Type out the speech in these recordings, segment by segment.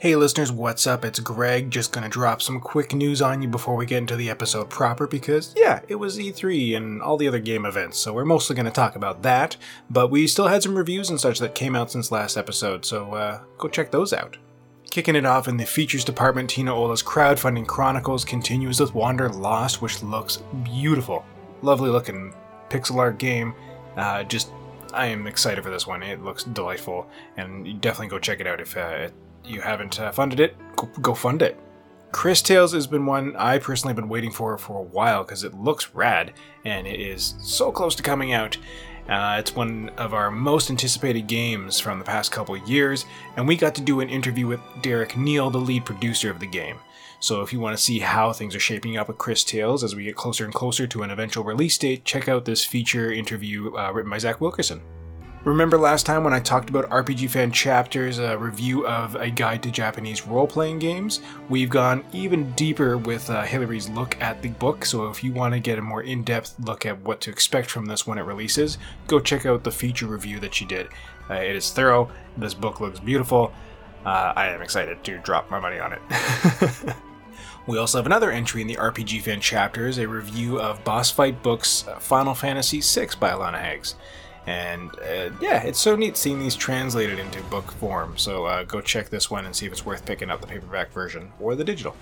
Hey listeners, what's up? It's Greg. Just gonna drop some quick news on you before we get into the episode proper because, yeah, it was E3 and all the other game events, so we're mostly gonna talk about that. But we still had some reviews and such that came out since last episode, so uh, go check those out. Kicking it off in the features department, Tina Ola's crowdfunding chronicles continues with Wander Lost, which looks beautiful. Lovely looking pixel art game. Uh, just, I am excited for this one. It looks delightful, and definitely go check it out if uh, you haven't uh, funded it, go, go fund it. Cris Tales has been one I personally have been waiting for for a while because it looks rad and it is so close to coming out. Uh, it's one of our most anticipated games from the past couple years, and we got to do an interview with Derek Neal, the lead producer of the game. So if you want to see how things are shaping up with Cris Tales as we get closer and closer to an eventual release date, check out this feature interview uh, written by Zach Wilkerson. Remember last time when I talked about RPG Fan Chapters, a review of a guide to Japanese role playing games? We've gone even deeper with uh, Hillary's look at the book, so if you want to get a more in depth look at what to expect from this when it releases, go check out the feature review that she did. Uh, it is thorough, this book looks beautiful. Uh, I am excited to drop my money on it. We also have another entry in the RPG Fan Chapters, a review of Boss Fight Books Final Fantasy VI by Alana Hagues. And uh, yeah, it's so neat seeing these translated into book form. So uh, go check this one and see if it's worth picking up the paperback version or the digital.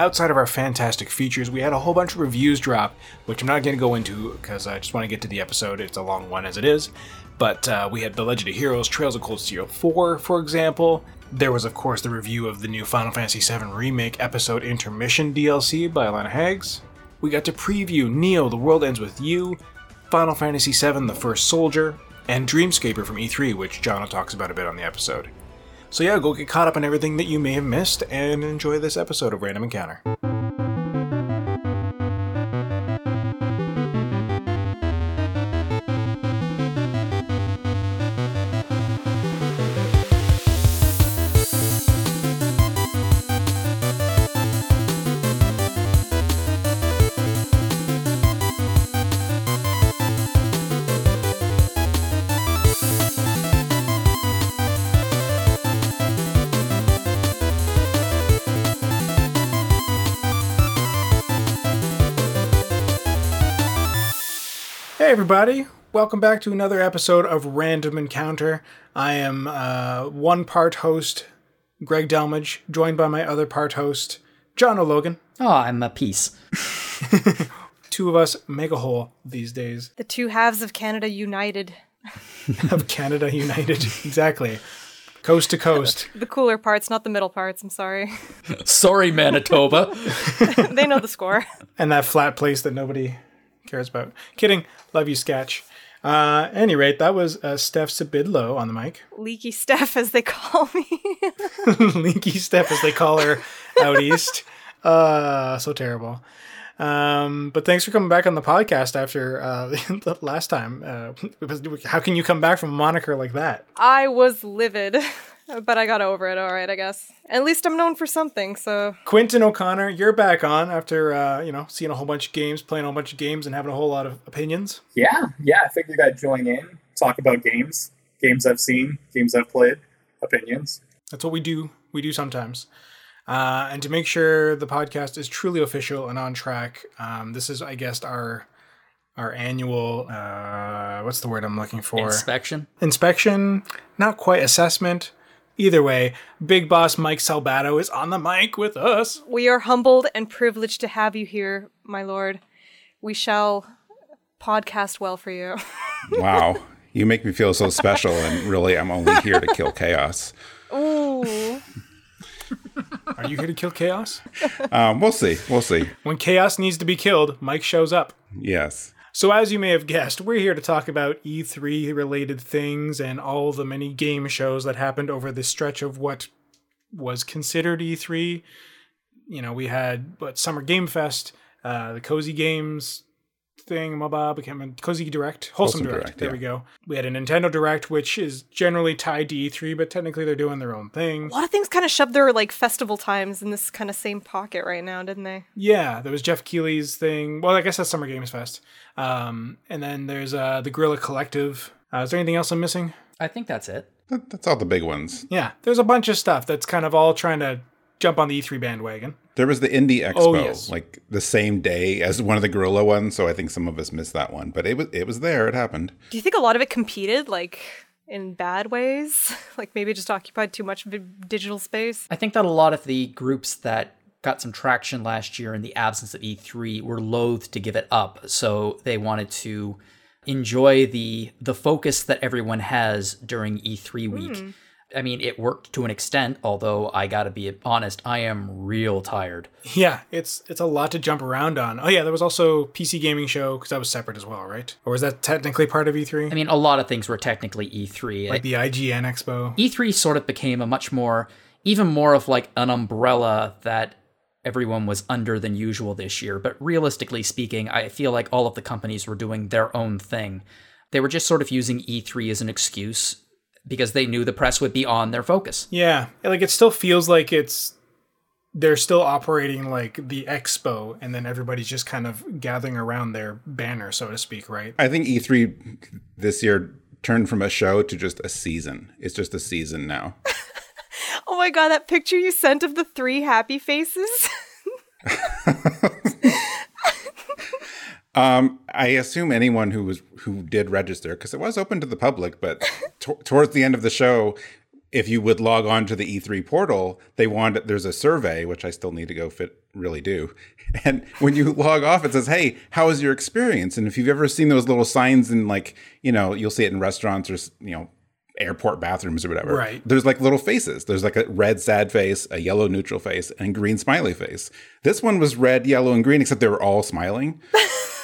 Outside of our fantastic features, we had a whole bunch of reviews drop, which I'm not going to go into because I just want to get to the episode. It's a long one as it is. But uh, we had The Legend of Heroes Trails of Cold Steel 4, for example. There was, of course, the review of the new Final Fantasy VII Remake episode Intermission DLC by Alana Hagues. We got to preview Neo The World Ends With You, Final Fantasy VII The First Soldier, and Dreamscaper from E3, which Jono talks about a bit on the episode. So yeah, go get caught up on everything that you may have missed and enjoy this episode of Random Encounter. Everybody. Welcome back to another episode of Random Encounter. I am uh, one part host, Greg Delmage, joined by my other part host, John O'Logan. Oh, I'm a piece. Two of us make a whole these days The two halves of Canada united. of Canada United. exactly. Coast to coast. The cooler parts, not the middle parts. I'm sorry. Sorry, Manitoba. they know the score. and that flat place that nobody cares about. Kidding. Love you, Sketch. Uh, any rate, that was uh, Steph Sybydlo on the mic. Leaky Steph, as they call me. Leaky Steph, as they call her out east. Uh, so terrible. Um, but thanks for coming back on the podcast after uh, the last time. Uh, how can you come back from a moniker like that? I was livid, but I got over it. All right, I guess. At least I'm known for something. So Quentin O'Connor, you're back on after uh, you know seeing a whole bunch of games, playing a whole bunch of games, and having a whole lot of opinions. Yeah, yeah. I figured I'd join in, talk about games, games I've seen, games I've played, opinions. That's what we do. We do sometimes. Uh, and to make sure the podcast is truly official and on track, um, this is, I guess, our our annual uh, what's the word I'm looking for? Inspection. Inspection, not quite assessment. Either way, Big Boss Mike Salbato is on the mic with us. we are humbled and privileged to have you here, my lord. We shall podcast well for you. Wow. You make me feel so special, and really, I'm only here to kill chaos. Ooh. Are you here to kill chaos? Um, we'll see. We'll see. When chaos needs to be killed, Mike shows up. Yes. So, as you may have guessed, we're here to talk about E3 related things and all the many game shows that happened over the stretch of what was considered E3. You know, we had what Summer Game Fest, uh, the Cozy Games thing, Maba became a Cozy Direct, Wholesome, Wholesome Direct. Direct, there yeah. we go. We had a Nintendo Direct, which is generally tied to E3, but technically they're doing their own thing. A lot of things kind of shoved their like festival times in this kind of same pocket right now, didn't they? Yeah, there was Jeff Keighley's thing. Well, I guess that's Summer Games Fest. Um, and then there's uh, the Guerrilla Collective. Uh, is there anything else I'm missing? I think that's it. That, that's all the big ones. Yeah, there's a bunch of stuff that's kind of all trying to jump on the E3 bandwagon. There was the Indie Expo, Oh, yes. like the same day as one of the Guerrilla ones. So I think some of us missed that one, but it was it was there. It happened. Do you think a lot of it competed, like in bad ways? like maybe just occupied too much vi- digital space? I think that a lot of the groups that got some traction last year in the absence of E3 were loath to give it up, so they wanted to enjoy the the focus that everyone has during E3 week. Hmm. I mean, it worked to an extent, although I got to be honest, I am real tired. Yeah, it's it's a lot to jump around on. Oh yeah, there was also PC gaming show because that was separate as well, right? Or was that technically part of E3? I mean, a lot of things were technically E3. like the IGN Expo. E3 sort of became a much more, even more of like an umbrella that everyone was under than usual this year. But realistically speaking, I feel like all of the companies were doing their own thing. They were just sort of using E3 as an excuse because they knew the press would be on their focus. Yeah, like it still feels like it's they're still operating like the expo, and then everybody's just kind of gathering around their banner, so to speak, right? I think E3 this year turned from a show to just a season. It's just a season now. Oh my god, that picture you sent of the three happy faces. Um, I assume anyone who was who did register because it was open to the public, but t- towards the end of the show, if you would log on to the E3 portal, they wanted there's a survey which I still need to go fit really do. And when you log off, it says, "Hey, how was your experience?" And if you've ever seen those little signs in like you know you'll see it in restaurants or you know airport bathrooms or whatever. Right. There's like little faces. There's like a red sad face, a yellow neutral face, and green smiley face. This one was red, yellow, and green, except they were all smiling.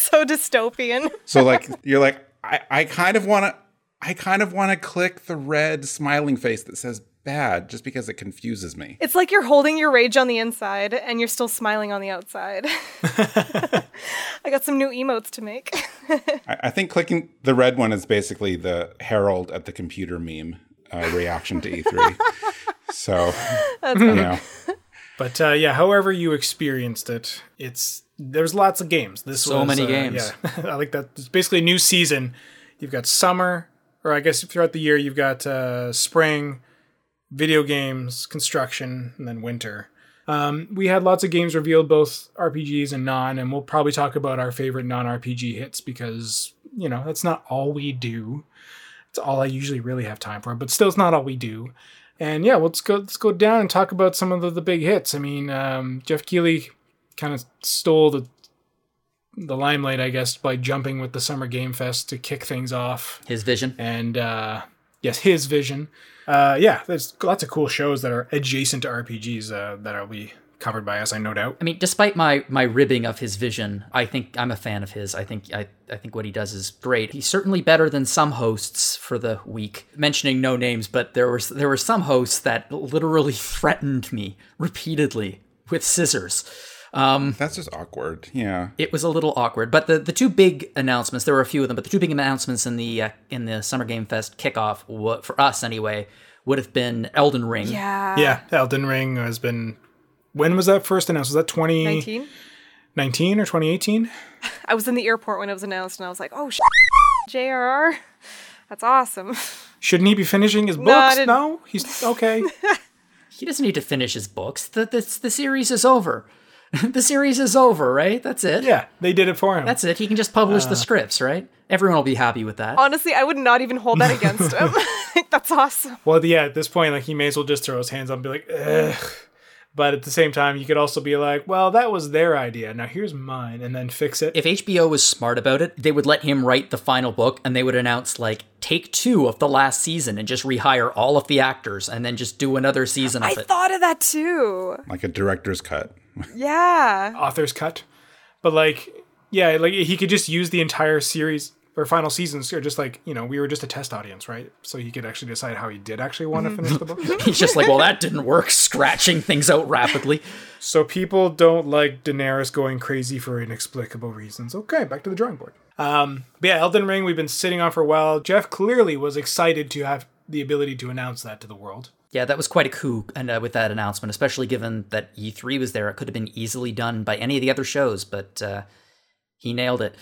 so dystopian. So like you're like I, I kind of want to I kind of want to click the red smiling face that says bad just because it confuses me. It's like you're holding your rage on the inside and you're still smiling on the outside. I got some new emotes to make. I, I think clicking the red one is basically the Harold at the computer meme uh, reaction to E3. so you know, But uh, yeah, however you experienced it, it's there's lots of games. This So was, many uh, games. Yeah, I like that. It's basically a new season. You've got summer, or I guess throughout the year you've got uh, spring, video games, construction, and then winter. Um, we had lots of games revealed, both RPGs and non, and we'll probably talk about our favorite non-RPG hits because you know that's not all we do. It's all I usually really have time for, but still, it's not all we do. And yeah, let's go. Let's go down and talk about some of the, the big hits. I mean, um, Jeff Keighley kind of stole the the limelight, I guess, by jumping with the Summer Game Fest to kick things off. His vision. And uh, yes, his vision. Uh, yeah, there's lots of cool shows that are adjacent to RPGs uh, that will be covered by us, I no doubt. I mean, despite my my ribbing of his vision, I think I'm a fan of his. I think I, I think what he does is great. He's certainly better than some hosts for the week. Mentioning no names, but there was there were some hosts that literally threatened me repeatedly with scissors. Um, that's just awkward. Yeah. it was a little awkward, but the, the two big announcements there were a few of them, but the two big announcements in the uh, in the Summer Game Fest kickoff wa- for us anyway would have been Elden Ring. yeah. Yeah, Elden Ring has been. When was that first announced? Was that 2019 19? or 2018? I was in the airport when it was announced and I was like, oh, sh- JRR. That's awesome. Shouldn't he be finishing his books? didn't- No, he's okay. He doesn't need to finish his books. The the, the series is over. the series is over, right? That's it. yeah, they did it for him. That's it. He can just publish the uh, scripts, right? Everyone will be happy with that. Honestly, I would not even hold that against him. That's awesome. Well, yeah, at this point, like he may as well just throw his hands up and be like, ugh. But at the same time, you could also be like, well, that was their idea. Now here's mine, and then fix it. if HBO was smart about it, they would let him write the final book and they would announce like take two of the last season and just rehire all of the actors and then just do another season of I it. thought of that too. Like a director's cut. Yeah. author's cut. But like, yeah, like he could just use the entire series or final seasons, or just like you know, we were just a test audience, right? So he could actually decide how he did actually want to finish the book. He's just like, well, that didn't work, scratching things out rapidly. so people don't like Daenerys going crazy for inexplicable reasons. Okay, back to the drawing board. Um, but yeah, Elden Ring, we've been sitting on for a while. Jeff clearly was excited to have the ability to announce that to the world. Yeah, that was quite a coup, and uh, with that announcement, especially given that E3 was there, it could have been easily done by any of the other shows, but uh, he nailed it.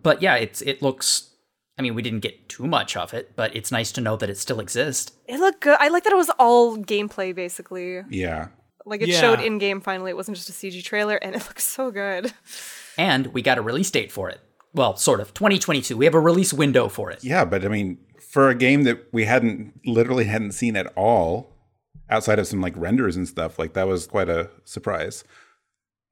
But yeah, it's it looks I mean, we didn't get too much of it, but it's nice to know that it still exists. It looked good. I like that it was all gameplay, basically. Yeah. Like it Yeah. showed in game finally. It wasn't just a CG trailer, and it looks so good. And we got a release date for it. Well, sort of. 2022. We have a release window for it. Yeah, but I mean, for a game that we hadn't literally hadn't seen at all, outside of some like renders and stuff, like that was quite a surprise.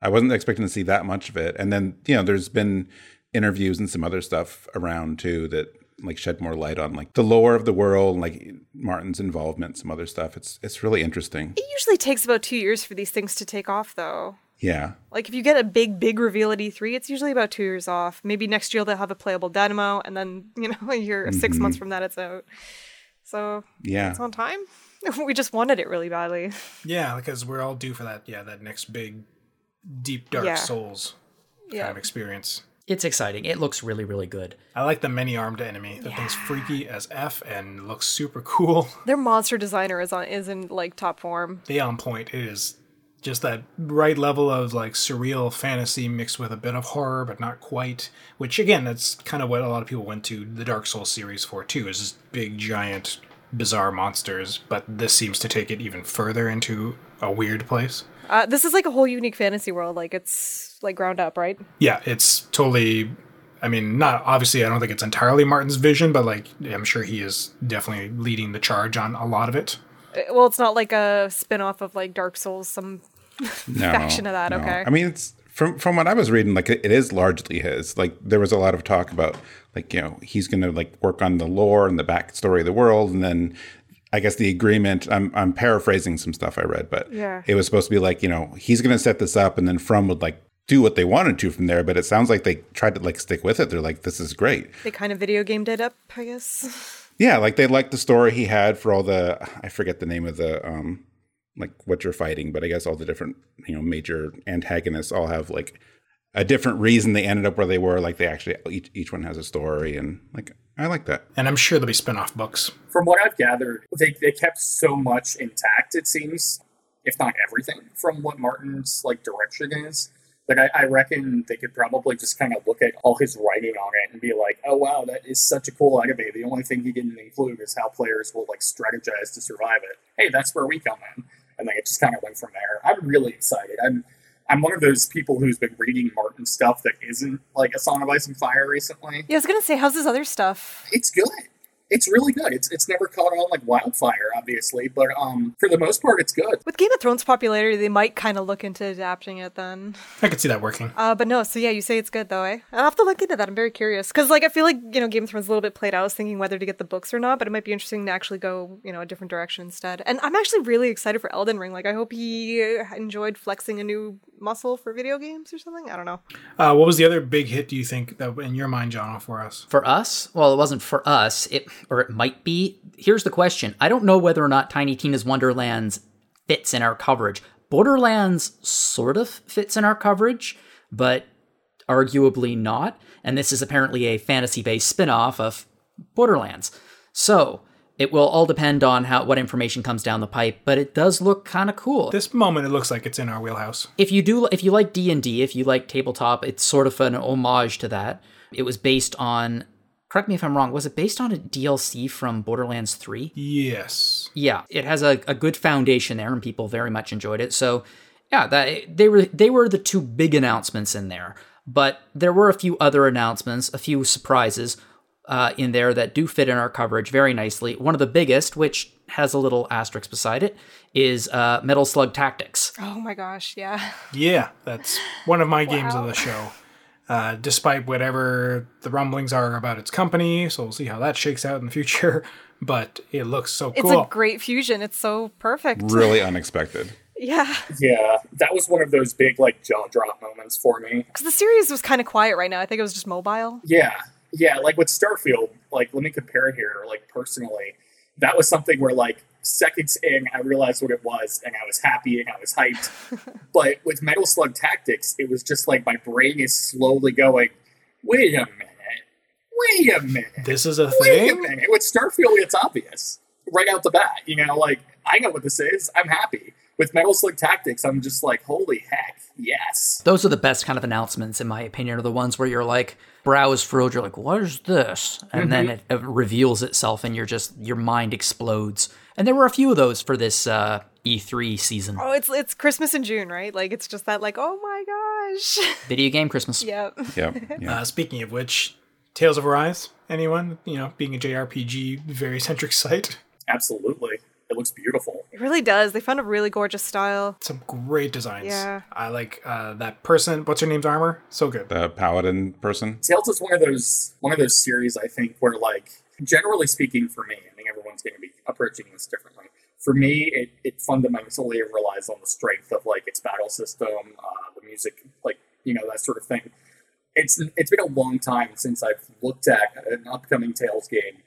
I wasn't expecting to see that much of it. And then, you know, there's been interviews and some other stuff around too that like shed more light on like the lore of the world, like Martin's involvement, some other stuff. It's it's really interesting. It usually takes about two years for these things to take off, though. Yeah. Like if you get a big, big reveal at E3, it's usually about two years off. Maybe next year they'll have a playable demo, and then you know a year, six months mm-hmm. from that, it's out. So Yeah. it's on time. we just wanted it really badly. Yeah, because we're all due for that. Yeah, that next big, deep Dark Yeah. Souls kind Yeah. of experience. It's exciting. It looks really, really good. I like the many-armed enemy. The thing's freaky as f and looks super cool. Their monster designer is on is in like top form. They on point. It is just that right level of like surreal fantasy mixed with a bit of horror, but not quite. Which again, that's kind of what a lot of people went to the Dark Souls series for too. Is just big, giant, bizarre monsters. But this seems to take it even further into a weird place. Uh, this is like a whole unique fantasy world. Like it's like ground up, right? Yeah, it's totally. I mean, not obviously. I don't think it's entirely Martin's vision, but like I'm sure he is definitely leading the charge on a lot of it. Uh, Well, it's not like a spin-off of like Dark Souls, some no, faction of that, no. okay. I mean, it's from from what I was reading, like it, is largely his. Like there was a lot of talk about like you know he's going to like work on the lore and the backstory of the world, and then I guess the agreement. I'm I'm paraphrasing some stuff I read, but Yeah. it was supposed to be like you know he's going to set this up, and then From would like do what they wanted to from there. But it sounds like they tried to like stick with it. They're like, this is great. they kind of video gamed it up, I guess. Yeah, like they liked the story he had for all the I forget the name of the um like what you're fighting, but I guess all the different, you know, major antagonists all have like a different reason they ended up where they were. Like they actually each each one has a story and like I like that. And I'm sure there'll be spin-off books. From what I've gathered, they, they kept so much intact, it seems, if not everything, from what Martin's like direction is. Like I, I reckon they could probably just kind of look at all his writing on it and be like, "Oh wow, that is such a cool anime." The only thing he didn't include is how players will like strategize to survive it. Hey, that's where we come in, and like it just kind of went from there. I'm really excited. I'm I'm one of those people who's been reading Martin stuff that isn't like a Song of Ice and Fire recently. Yeah, I was gonna say, how's this other stuff? It's good. It's really good. It's it's never caught on like wildfire, obviously, but um, for the most part, it's good. With Game of Thrones popularity, they might kind of look into adapting it then. I could see that working. Uh, but no, so yeah, you say it's good though, eh? I'll have to look into that. I'm very curious because, like, I feel like you know, Game of Thrones is a little bit played out. I was thinking whether to get the books or not, but it might be interesting to actually go, you know, a different direction instead. And I'm actually really excited for Elden Ring. Like, I hope he uh, enjoyed flexing a new muscle for video games or something. I don't know. Uh, what was the other big hit? Do you think that in your mind, John, for us? For us, well, it wasn't for us. It or it might be. Here's the question: I don't know whether or not Tiny Tina's Wonderlands fits in our coverage. Borderlands sort of fits in our coverage, but arguably not. And this is apparently a fantasy-based spin-off of Borderlands. So it will all depend on how what information comes down the pipe. But it does look kind of cool. This moment, it looks like it's in our wheelhouse. if you do if you like d&d if you like tabletop it's sort of an homage to that it was based on correct me if i'm wrong was it based on a dlc from borderlands 3 Yes. yeah it has a, a good foundation there and people very much enjoyed it so yeah that they were they were the two big announcements in there but there were a few other announcements a few surprises uh, in there that do fit in our coverage very nicely one of the biggest which has a little asterisk beside it is uh, metal slug tactics Oh my gosh, yeah. Yeah, that's one of my games of the show. Uh, despite whatever the rumblings are about its company, so we'll see how that shakes out in the future. But it looks so It's cool. It's a great fusion. It's so perfect. Really unexpected. Yeah, Yeah, that was one of those big like jaw drop moments for me. because the series was kind of quiet right now. I think it was just mobile. Yeah, yeah, like with Starfield, like let me compare here, like personally, that was something where like seconds in, I realized what it was, and I was happy and I was hyped. but with Metal Slug Tactics, it was just like my brain is slowly going, wait a minute, wait a minute, this is a wait a thing. minute. With Starfield, it's obvious right out the bat. You know, like I know what this is. I'm happy. With Metal Slug Tactics, I'm just like, holy heck, Yes. Those are the best kind of announcements, in my opinion, are the ones where you're like, brow is furrowed, you're like, what is this? And then mm-hmm. it, it reveals itself and you're just, your mind explodes. And there were a few of those for this uh, E3 season. Oh, it's it's Christmas in June, right? Like it's just that like, oh my gosh. Video game Christmas. yep. Yep. Yeah. Uh, speaking of which, Tales of Arise. Anyone? You know, being a JRPG very centric site. Absolutely. It looks beautiful. It really does. They found a really gorgeous style. Some great designs. Yeah. I like uh, that person. What's her name's armor? So good. the paladin person. Tales is one of those one of those series I think where like generally speaking for me, I think everyone's going to be approaching this differently. For me, it, it fundamentally relies on the strength of like its battle system, uh, the music, like you know that sort of thing. It's it's been a long time since I've looked at an upcoming Tales game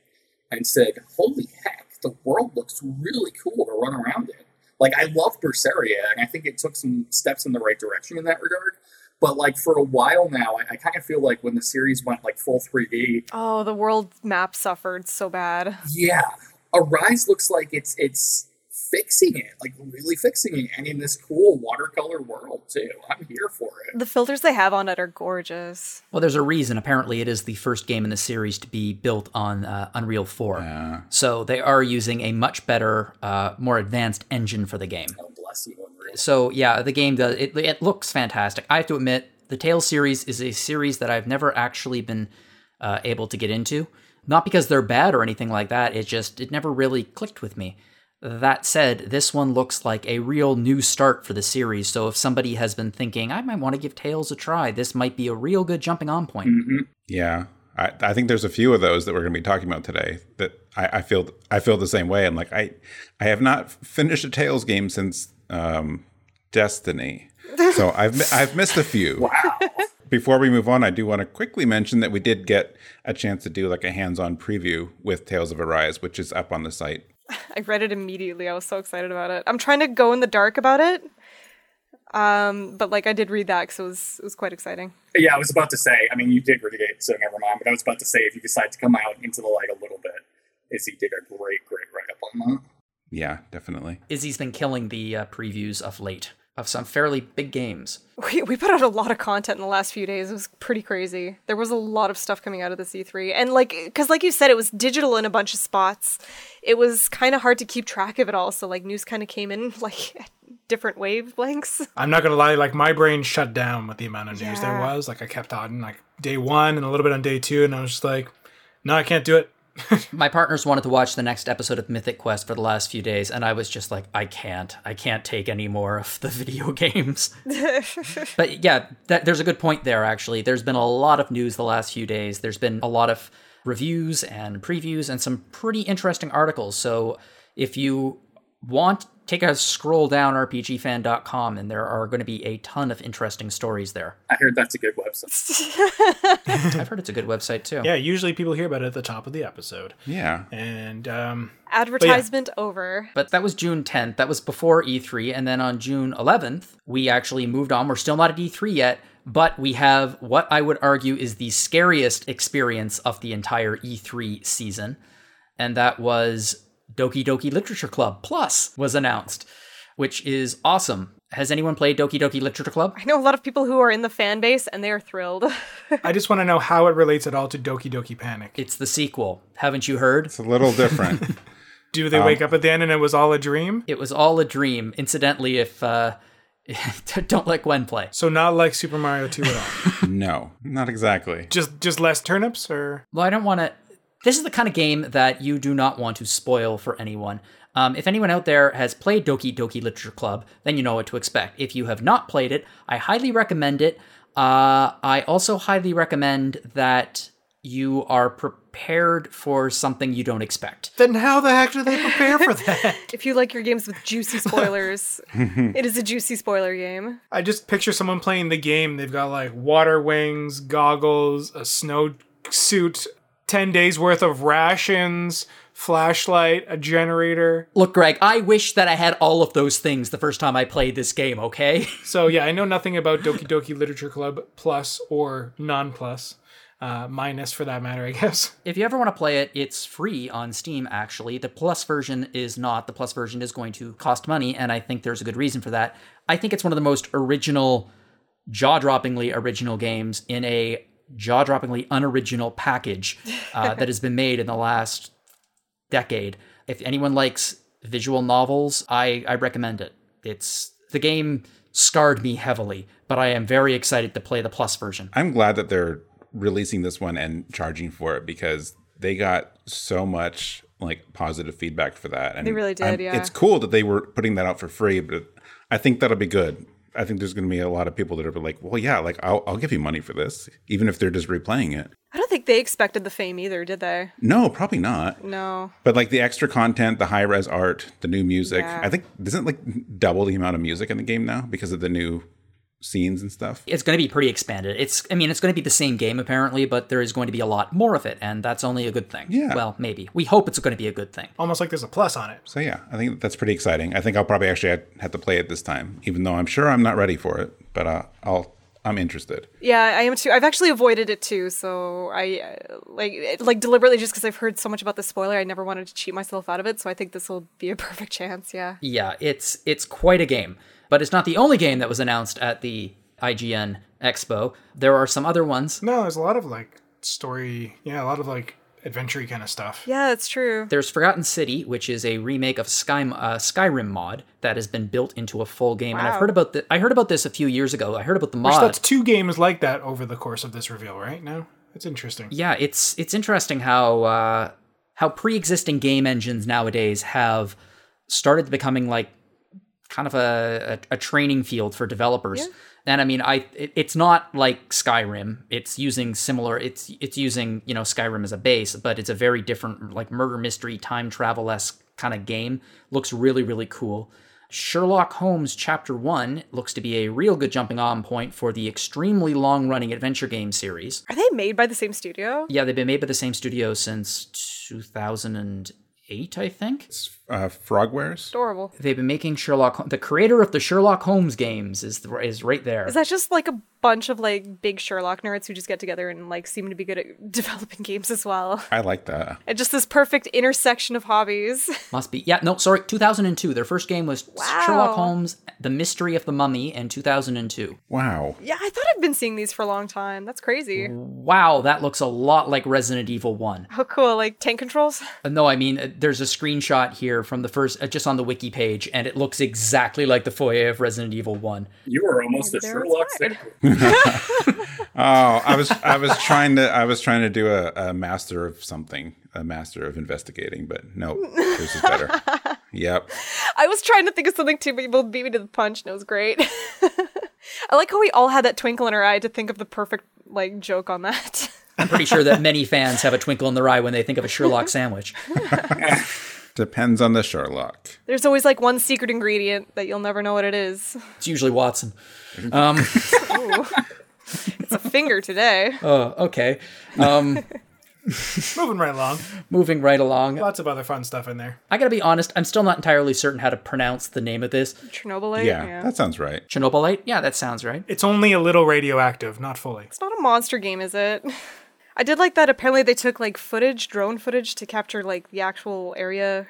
and said, "Holy heck, the world looks really cool to run around in." Like I love Berseria, and I think it took some steps in the right direction in that regard. But like for a while now, I, I kind of feel like when the series went like full 3D, Oh, the world map suffered so bad. yeah, Arise looks like it's it's fixing it, like really fixing it, and in this cool watercolor world too. I'm here for it. The filters they have on it are gorgeous. Well, there's a reason. Apparently, it is the first game in the series to be built on uh, Unreal 4. Yeah. So they are using a much better, uh, more advanced engine for the game. Oh, bless you, Unreal. So yeah, the game does it. It looks fantastic. I have to admit, the Tales series is a series that I've never actually been uh, able to get into. Not because they're bad or anything like that. It just it never really clicked with me. That said, this one looks like a real new start for the series. So if somebody has been thinking, I might want to give Tales a try, this might be a real good jumping on point. hmm Yeah. I, I think there's a few of those that we're going to be talking about today that I, I feel I feel the same way. I'm like I I have not finished a Tales game since um, Destiny, so I've I've missed a few. Wow. Before we move on, I do want to quickly mention that we did get a chance to do like a hands-on preview with Tales of Arise, which is up on the site. I read it immediately. I was so excited about it. I'm trying to go in the dark about it. Um, but like I did read that because it was it was quite exciting. yeah, I was about to say. I mean, you did read it, so never mind. But I was about to say, if you decide to come out into the light a little bit, Izzy did a great, great write up on that. Yeah, definitely. Izzy's been killing the uh, previews of late of some fairly big games. We we put out a lot of content in the last few days. It was pretty crazy. There was a lot of stuff coming out of the E3, and like because like you said, it was digital in a bunch of spots. It was kind of hard to keep track of it all. So like news kind of came in like at different wavelengths. I'm not gonna lie, like my brain shut down with the amount of news there was. Like I kept on like day one and a little bit on day two, and I was just like, no, I can't do it. My partners wanted to watch the next episode of Mythic Quest for the last few days, and I was just like, I can't. I can't take any more of the video games. but yeah, that, there's a good point there, actually. There's been a lot of news the last few days. There's been a lot of reviews and previews and some pretty interesting articles. So if you want, take a scroll down rpgfan.com, and there are going to be a ton of interesting stories there. I heard that's a good website. I've heard it's a good website too. Yeah, usually people hear about it at the top of the episode, Yeah. and um, Advertisement over. But that was June 10th. That was before E3. And then on June 11th, we actually moved on. We're still not at E3 yet, but we have what I would argue is the scariest experience of the entire E3 season. And that was Doki Doki Literature Club Plus was announced, which is awesome. Has anyone played Doki Doki Literature Club? I know a lot of people who are in the fan base, and they are thrilled. I just want to know how it relates at all to Doki Doki Panic. It's the sequel. Haven't you heard? It's a little different. Do they wake up at the end and it was all a dream? It was all a dream. Incidentally, if uh, don't let Gwen play. So not like Super Mario 2 at all. no, not exactly. just just less turnips, or Well, I don't want to. This is the kind of game that you do not want to spoil for anyone. Um, if anyone out there has played Doki Doki Literature Club, then you know what to expect. If you have not played it, I highly recommend it. Uh, I also highly recommend that you are prepared for something you don't expect. then how the heck do they prepare for that? if you like your games with juicy spoilers, it is a juicy spoiler game. I just picture someone playing the game. They've got like water wings, goggles, a snow suit, 10 days worth of rations, flashlight, a generator. Look, Greg, I wish that I had all of those things the first time I played this game, okay? So yeah, I know nothing about Doki Doki Literature Club Plus or Non Plus, uh, minus for that matter, I guess. If you ever want to play it, it's free on Steam, actually. The Plus version is not. The Plus version is going to cost money, and I think there's a good reason for that. I think it's one of the most original jaw-droppingly original games in a jaw-droppingly unoriginal package uh, that has been made in the last decade. If anyone likes visual novels, I, I recommend it. It's the game scarred me heavily, but I am very excited to play the plus version. I'm glad that they're releasing this one and charging for it because they got so much like positive feedback for that. And They really did, I'm- yeah. It's cool that they were putting that out for free, but I think that'll be good. I think there's going to be a lot of people that are like, well, yeah, like I'll, I'll give you money for this, even if they're just replaying it. I don't think they expected the fame either, did they? No, probably not. No. But like the extra content, the high res art, the new music, Yeah. I think isn't like double the amount of music in the game now because of the new scenes and stuff. It's going to be pretty expanded. It's, I mean, it's going to be the same game apparently, but there is going to be a lot more of it, and that's only a good thing. Yeah. Well, maybe. We hope it's going to be a good thing. Almost like there's a plus on it. So yeah, I think that's pretty exciting. I think I'll probably actually have- have to play it this time, even though I'm sure I'm not ready for it. But uh, I'll I'm interested. Yeah, I am too. I've actually avoided it too. So I uh, like like deliberately just because I've heard so much about the spoiler. I never wanted to cheat myself out of it. So I think this will be a perfect chance. Yeah. Yeah, it's it's quite a game, but it's not the only game that was announced at the IGN Expo. There are some other ones. No, there's a lot of like story, yeah, a lot of like adventure kind of stuff. Yeah, that's true. There's Forgotten City, which is a remake of Sky uh, Skyrim mod that has been built into a full game. And I've heard about the I heard about this a few years ago. I heard about the mod So mod. that's two games like that over the course of this reveal, right? Now it's interesting. yeah, it's it's interesting how uh, how pre-existing game engines nowadays have started becoming like kind of a, a, a training field for developers. And I mean, I it, it's not like Skyrim. It's using similar. It's it's using you know Skyrim as a base, but it's a very different like murder mystery time travel esque kind of game. Looks really really cool. Sherlock Holmes Chapter 1 looks to be a real good jumping on point for the extremely long running adventure game series. Are they made by the same studio? Yeah, they've been made by the same studio since 2008, I think. Uh, Frogwares. Adorable. They've been making Sherlock. The creator of the Sherlock Holmes games is the, is right there. Is that just like a bunch of like big Sherlock nerds who just get together and like seem to be good at developing games as well? I like that. And just this perfect intersection of hobbies. Must be. Yeah, no, sorry, 2002. Their first game was Wow. Sherlock Holmes: The Mystery of the Mummy in 2002. Wow. yeah, I thought I've been seeing these for a long time. That's crazy. Wow, that looks a lot like Resident Evil 1. Oh, cool. Like tank controls? Uh, No, I mean, uh, there's a screenshot here from the first, uh, just on the wiki page, and it looks exactly like the foyer of Resident Evil 1. You were almost a Sherlock. it's hard. Sandwich. Oh, I was I was trying to I was trying to do a, a master of something, a master of investigating, but no, this is better. Yep. I was trying to think of something too, but you both beat me to the punch, and it was great. I like how we all had that twinkle in our eye to think of the perfect like joke on that. I'm pretty sure that many fans have a twinkle in their eye when they think of a Sherlock sandwich. Depends on the Sherlock. There's always like one secret ingredient that you'll never know what it is. It's usually Watson. Um, Ooh. it's a finger today. oh, okay. Um, Moving right along. moving right along. Lots of other fun stuff in there. I gotta be honest, I'm still not entirely certain how to pronounce the name of this. Chernobylite. Yeah, that sounds right. Chernobylite? Yeah, that sounds right. It's only a little radioactive, not fully. It's not a monster game, is it? I did like that. Apparently, they took like footage, drone footage, to capture like the actual area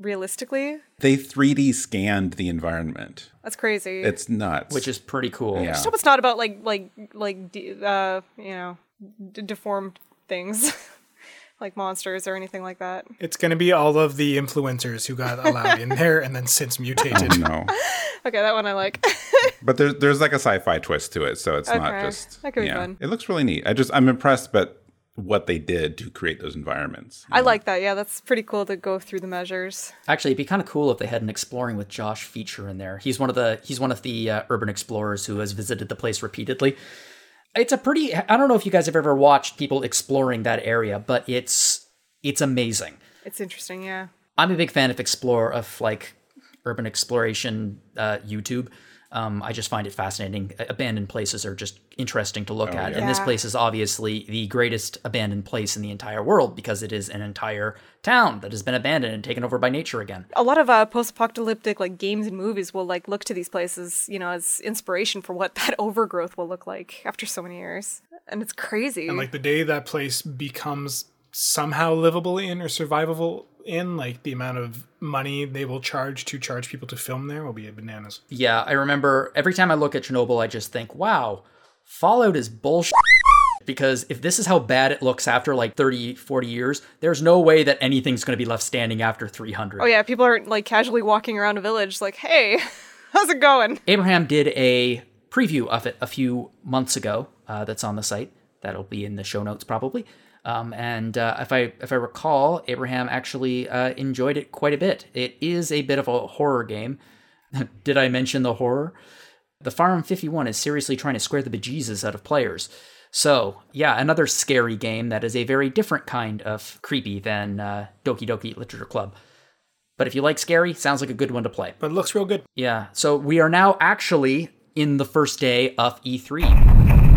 realistically. They 3D scanned the environment. That's crazy. It's nuts. Which is pretty cool. yeah. Just hope it's not about like like like uh you know d- deformed things like monsters or anything like that. It's going to be all of the influencers who got allowed in there and then since mutated. Oh, no. Okay, that one I like. But there's there's like a sci-fi twist to it, so it's not just That could be fun. It looks really neat. I just I'm impressed but what they did to create those environments. I like that. Yeah, that's pretty cool to go through the measures. Actually, it'd be kind of cool if they had an exploring with Josh feature in there. He's one of the he's one of the uh, urban explorers who has visited the place repeatedly. It's a pretty I don't know if you guys have ever watched people exploring that area, but it's it's amazing. It's interesting, yeah. I'm a big fan of explore of like urban exploration uh, YouTube. Um, I just find it fascinating. Abandoned places are just interesting to look at, and this place is obviously the greatest abandoned place in the entire world because it is an entire town that has been abandoned and taken over by nature again. A lot of uh, post-apocalyptic like games and movies will like look to these places, you know, as inspiration for what that overgrowth will look like after so many years. And it's crazy. And like the day that place becomes somehow livable in or survivable in. Like the amount of money they will charge to charge people to film there will be bananas. Yeah, I remember every time I look at Chernobyl, I just think, wow, Fallout is bullshit. Because if this is how bad it looks after like 30, 40 years, there's no way that anything's going to be left standing after 300. Oh yeah, people aren't like casually walking around a village like, "Hey, how's it going?" Abraham did a preview of it a few months ago. Uh, that's on the site. That'll be in the show notes probably. Um, and uh, if I if I recall, Abraham actually uh, enjoyed it quite a bit. It is a bit of a horror game. did I mention the horror? The Farm 51 is seriously trying to square the bejesus out of players. So, yeah, another scary game that is a very different kind of creepy than uh, Doki Doki Literature Club. But if you like scary, sounds like a good one to play. But it looks real good. Yeah, so we are now actually in the first day of E3.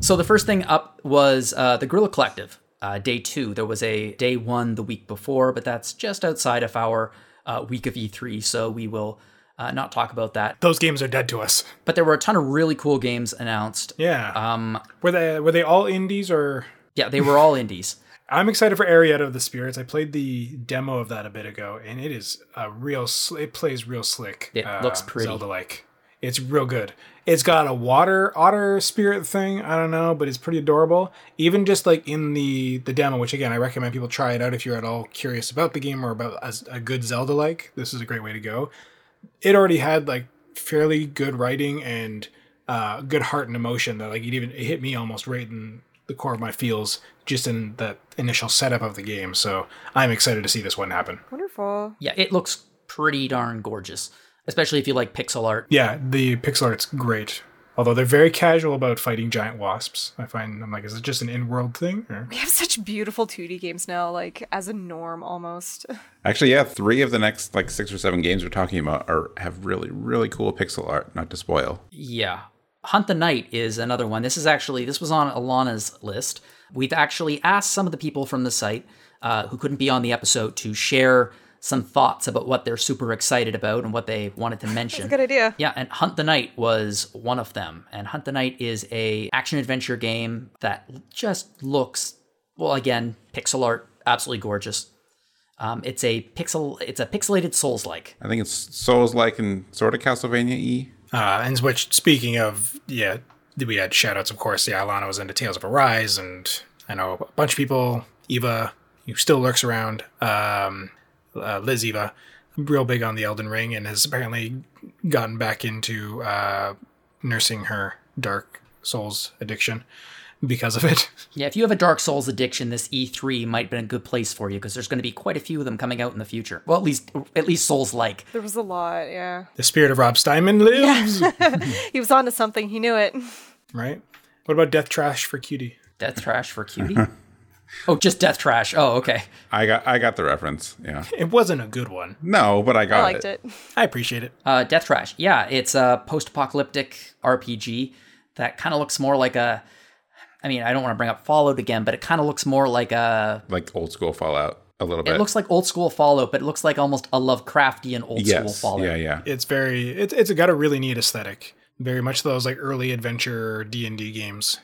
So the first thing up was uh, the Guerrilla Collective, uh, day two. There was a day one the week before, but that's just outside of our uh, week of E3, so we will uh, not talk about that. Those games are dead to us. But there were a ton of really cool games announced. Yeah. Um, were they were they all indies or? yeah, they were all indies. I'm excited for Arietta of the Spirits. I played the demo of that a bit ago, and it is a real. Sl- it plays real slick. It looks pretty. Zelda like. It's real good. It's got a water otter spirit thing. I don't know, but it's pretty adorable. Even just like in the the demo, which again I recommend people try it out if you're at all curious about the game or about as a good Zelda like. This is a great way to go. It already had like fairly good writing and uh, good heart and emotion that like it even it hit me almost right in the core of my feels just in that initial setup of the game. So I'm excited to see this one happen. Wonderful. Yeah, it looks pretty darn gorgeous, especially if you like pixel art. Yeah, the pixel art's great. Although they're very casual about fighting giant wasps. I find I'm like, is it just an in-world thing? Or? We have such beautiful 2D games now, like as a norm almost. Actually, yeah, three of the next like six or seven games we're talking about are have really really cool pixel art. Not to spoil. Yeah. Hunt the Night is another one. This is actually this was on Alana's list. We've actually asked some of the people from the site uh, who couldn't be on the episode to share some thoughts about what they're super excited about and what they wanted to mention. Good idea. Yeah, and Hunt the Night was one of them. And Hunt the Night is a action adventure game that just looks well again, pixel art, absolutely gorgeous. Um, it's a pixel it's a pixelated Souls like. I think it's Souls like and sort of Castlevania E. Uh, and which, speaking of, yeah, we had shoutouts, of course. Yeah, Alana was into Tales of Arise, and I know a bunch of people, Eva, who still lurks around, um, uh, Liz Eva, real big on the Elden Ring, and has apparently gotten back into uh, nursing her Dark Souls addiction because of it. Yeah, if you have a Dark Souls addiction, this E3 might be a good place for you because there's going to be quite a few of them coming out in the future. Well, at least at least Souls like. There was a lot, yeah. The spirit of Rob Steinman lives, He was onto something, he knew it. right? What about Death Trash for Cutie? Death Trash for Cutie. oh, just Death Trash. Oh, okay. I got I got the reference. Yeah. It wasn't a good one. No, but I got I liked it. I appreciate it. Uh, Death Trash. Yeah, it's a post-apocalyptic RPG that kind of looks more like a. I mean, I don't want to bring up Fallout again, but it kind of looks more like a. Like old school Fallout a little bit. It looks like old school Fallout, but it looks like almost a Lovecraftian old school. Fallout. Yeah, yeah. It's very it's it's got a really neat aesthetic. Very much those like early adventure D and D games.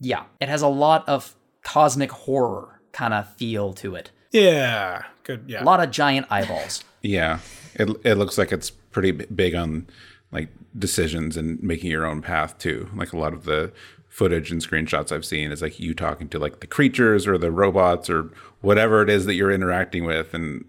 Yeah, it has a lot of cosmic horror kind of feel to it. Yeah, good. Yeah, A lot of giant eyeballs. Yeah, it it looks like it's pretty big on like decisions and making your own path too. Like a lot of the footage and screenshots I've seen is like you talking to like the creatures or the robots or whatever it is that you're interacting with and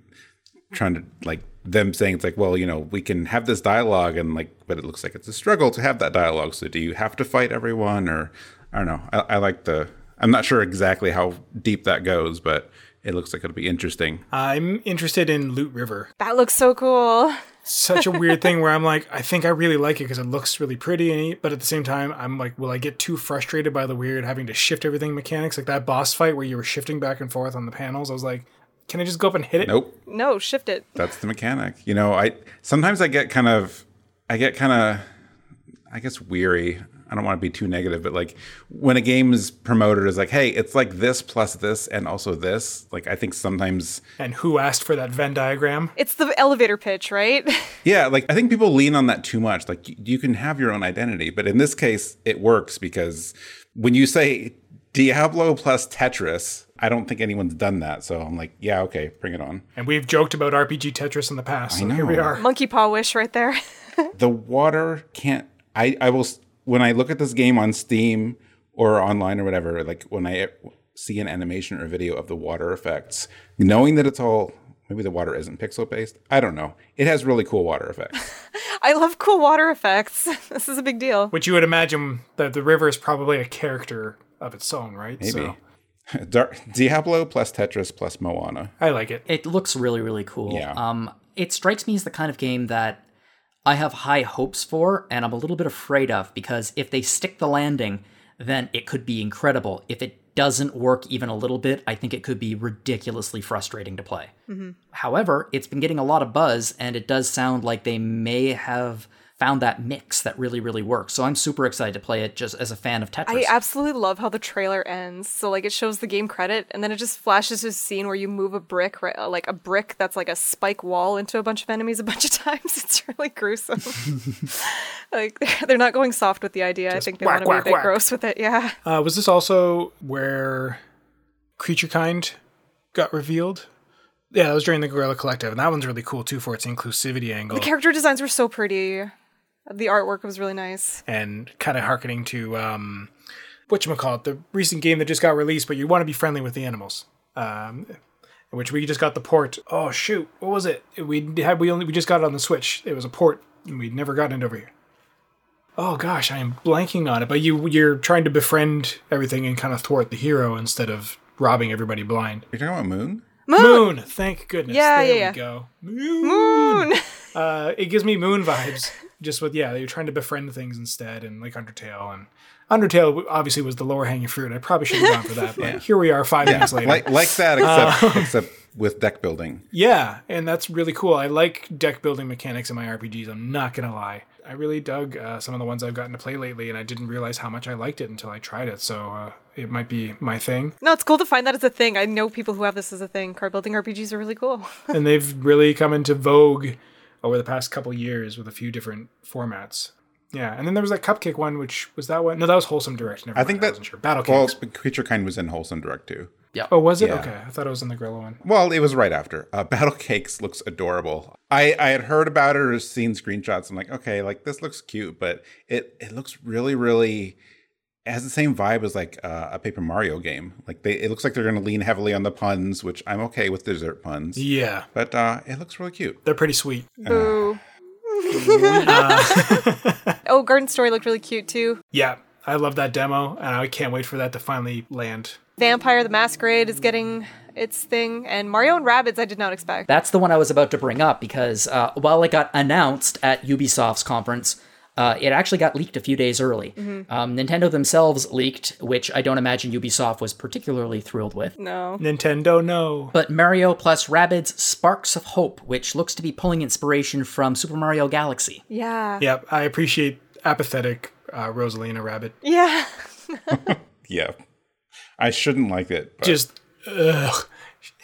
trying to like them saying it's like well you know we can have this dialogue and like but it looks like it's a struggle to have that dialogue so do you have to fight everyone or i don't know i, I like the i'm not sure exactly how deep that goes but it looks like it'll be interesting I'm interested in Loot River. That looks so cool. Such a weird thing where I'm like, I think I really like it because it looks really pretty and neat, but at the same time, I'm like, will I get too frustrated by the weird having to shift everything mechanics? Like that boss fight where you were shifting back and forth on the panels. I was like, can I just go up and hit it? nope No, shift it. that's the mechanic you know i sometimes i get kind of i get kind of i guess weary i don't want to be too negative but like when a game is promoted as like hey it's like this plus this and also this like i think sometimes And who asked for that Venn diagram? It's the elevator pitch, right? yeah like i think people lean on that too much like you, you can have your own identity but in this case it works because when you say Diablo plus Tetris. I don't think anyone's done that, so I'm like, yeah, okay, bring it on. And we've joked about RPG Tetris in the past, so I here we know. are. Monkey paw wish right there. The water can't. I I will s- when I look at this game on Steam or online or whatever. Like when I see an animation or video of the water effects, knowing that it's all maybe the water isn't pixel based. I don't know. It has really cool water effects. I love cool water effects. this is a big deal. Which you would imagine that the river is probably a character of its own, right? Maybe. So Dar- Diablo plus Tetris plus Moana. I like it. It looks really, really cool. Yeah. Um, it strikes me as the kind of game that I have high hopes for, and I'm a little bit afraid of because if they stick the landing, then it could be incredible. If it doesn't work even a little bit, I think it could be ridiculously frustrating to play. Mm-hmm. However, it's been getting a lot of buzz, and it does sound like they may have found that mix that really, really works. So I'm super excited to play it just as a fan of Tetris. I absolutely love how the trailer ends. So like it shows the game credit, and then it just flashes to a scene where you move a brick, right, like a brick that's like a spike wall into a bunch of enemies a bunch of times. It's really gruesome. like they're, they're not going soft with the idea. I think they whack, want to be a bit whack. gross with it. Yeah. Uh, was this also where Creature Kind got revealed? Yeah, that was during the Guerrilla Collective, and that one's really cool too for its inclusivity angle The character designs were so pretty. The artwork was really nice. and kind of harkening to um, what you call it, the recent game that just got released, but you want to be friendly with the animals. Um, in which we just got the port. Oh shoot, what was it? We had we only we just got it on the Switch. It was a port, and we'd never gotten it over here. Oh gosh, I am blanking on it. But you you're trying to befriend everything and kind of thwart the hero instead of robbing everybody blind. You're talking about Moon? Moon, thank goodness. Yeah, there yeah, yeah. go. Moon. Moon. Uh, it gives me Moon vibes. Just with yeah, you're trying to befriend things instead, and like Undertale and Undertale obviously was the lower hanging fruit. I probably should have gone for that, but here we are five minutes later. Like like that, except except with deck building. Yeah, and that's really cool. I like deck building mechanics in my RPGs. I'm not gonna lie. I really dug uh, some of the ones I've gotten to play lately, and I didn't realize how much I liked it until I tried it. So uh, it might be my thing. No, it's cool to find that as a thing. I know people who have this as a thing. Card building RPGs are really cool. and they've really come into vogue over the past couple years with a few different formats. Yeah, and then there was that cupcake one, which was that one. No, that was Wholesome Direct. Never I mind, think I that wasn't sure. Battle well, Cakes. Creature Kind was in Wholesome Direct too. Yeah. Oh, was it? yeah. Okay, I thought it was in the Guerrilla one. Well, it was right after. Uh, Battle Cakes looks adorable. I, I had heard about it or seen screenshots. I'm like, okay, like this looks cute, but it it looks really, really it has the same vibe as like uh, a Paper Mario game. Like they, it looks like they're going to lean heavily on the puns, which I'm okay with dessert puns. Yeah, But uh, it looks really cute. they're pretty sweet. Boo. oh, Garden Story looked really cute too. Yeah, I love that demo, and I can't wait for that to finally land. Vampire the Masquerade is getting its thing, and Mario and Rabbids I did not expect. That's the one I was about to bring up because uh, while it got announced at Ubisoft's conference, uh, it actually got leaked a few days early. Um, Nintendo themselves leaked, which I don't imagine Ubisoft was particularly thrilled with. no. Nintendo, no. But Mario plus Rabbids Sparks of Hope, which looks to be pulling inspiration from Super Mario Galaxy. Yeah. Yep, I appreciate apathetic uh, Rosalina Rabbid. Yeah. Yeah. I shouldn't like it. But Just, ugh,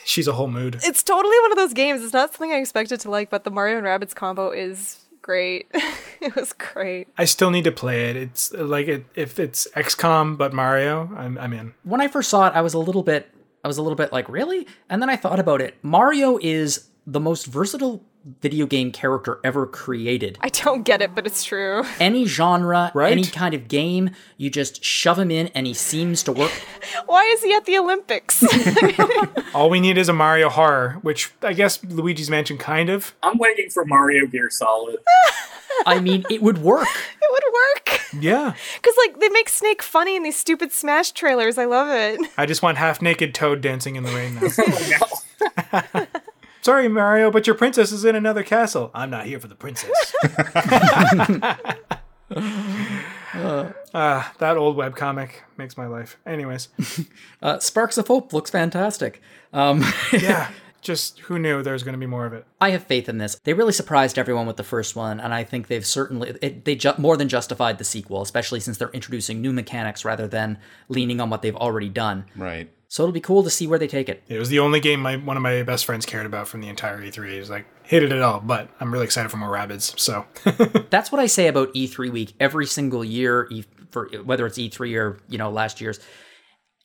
she's a whole mood. It's totally one of those games. It's not something I expected to like, but the Mario and Rabbids combo is great. it was great. I still need to play it. It's like it, if it's XCOM but Mario, I'm, I'm in. When I first saw it, I was a little bit I was a little bit like, really? And then I thought about it. Mario is the most versatile video game character ever created. I don't get it, but it's true. Any genre, Right? any kind of game, you just shove him in and he seems to work. Why is he at the Olympics? All we need is a Mario horror, which I guess Luigi's Mansion kind of. I'm waiting for Mario Gear Solid. I mean, it would work. It would work. Yeah. Because, like, they make Snake funny in these stupid Smash trailers. I love it. I just want half naked Toad dancing in the rain now. Oh, no. Sorry, Mario, but your princess is in another castle. I'm not here for the princess. Ah, that old webcomic makes my life. Anyways, Uh, Sparks of Hope looks fantastic. Um, yeah, just who knew there was going to be more of it? I have faith in this. They really surprised everyone with the first one, and I think they've certainly it, they ju- more than justified the sequel, especially since they're introducing new mechanics rather than leaning on what they've already done. right. So it'll be cool to see where they take it. It was the only game my one of my best friends cared about from the entire E3. He was like, hated it all, but I'm really excited for more Rabbids. So, That's what I say about E3 week every single year, for whether it's E3 or you know last year's.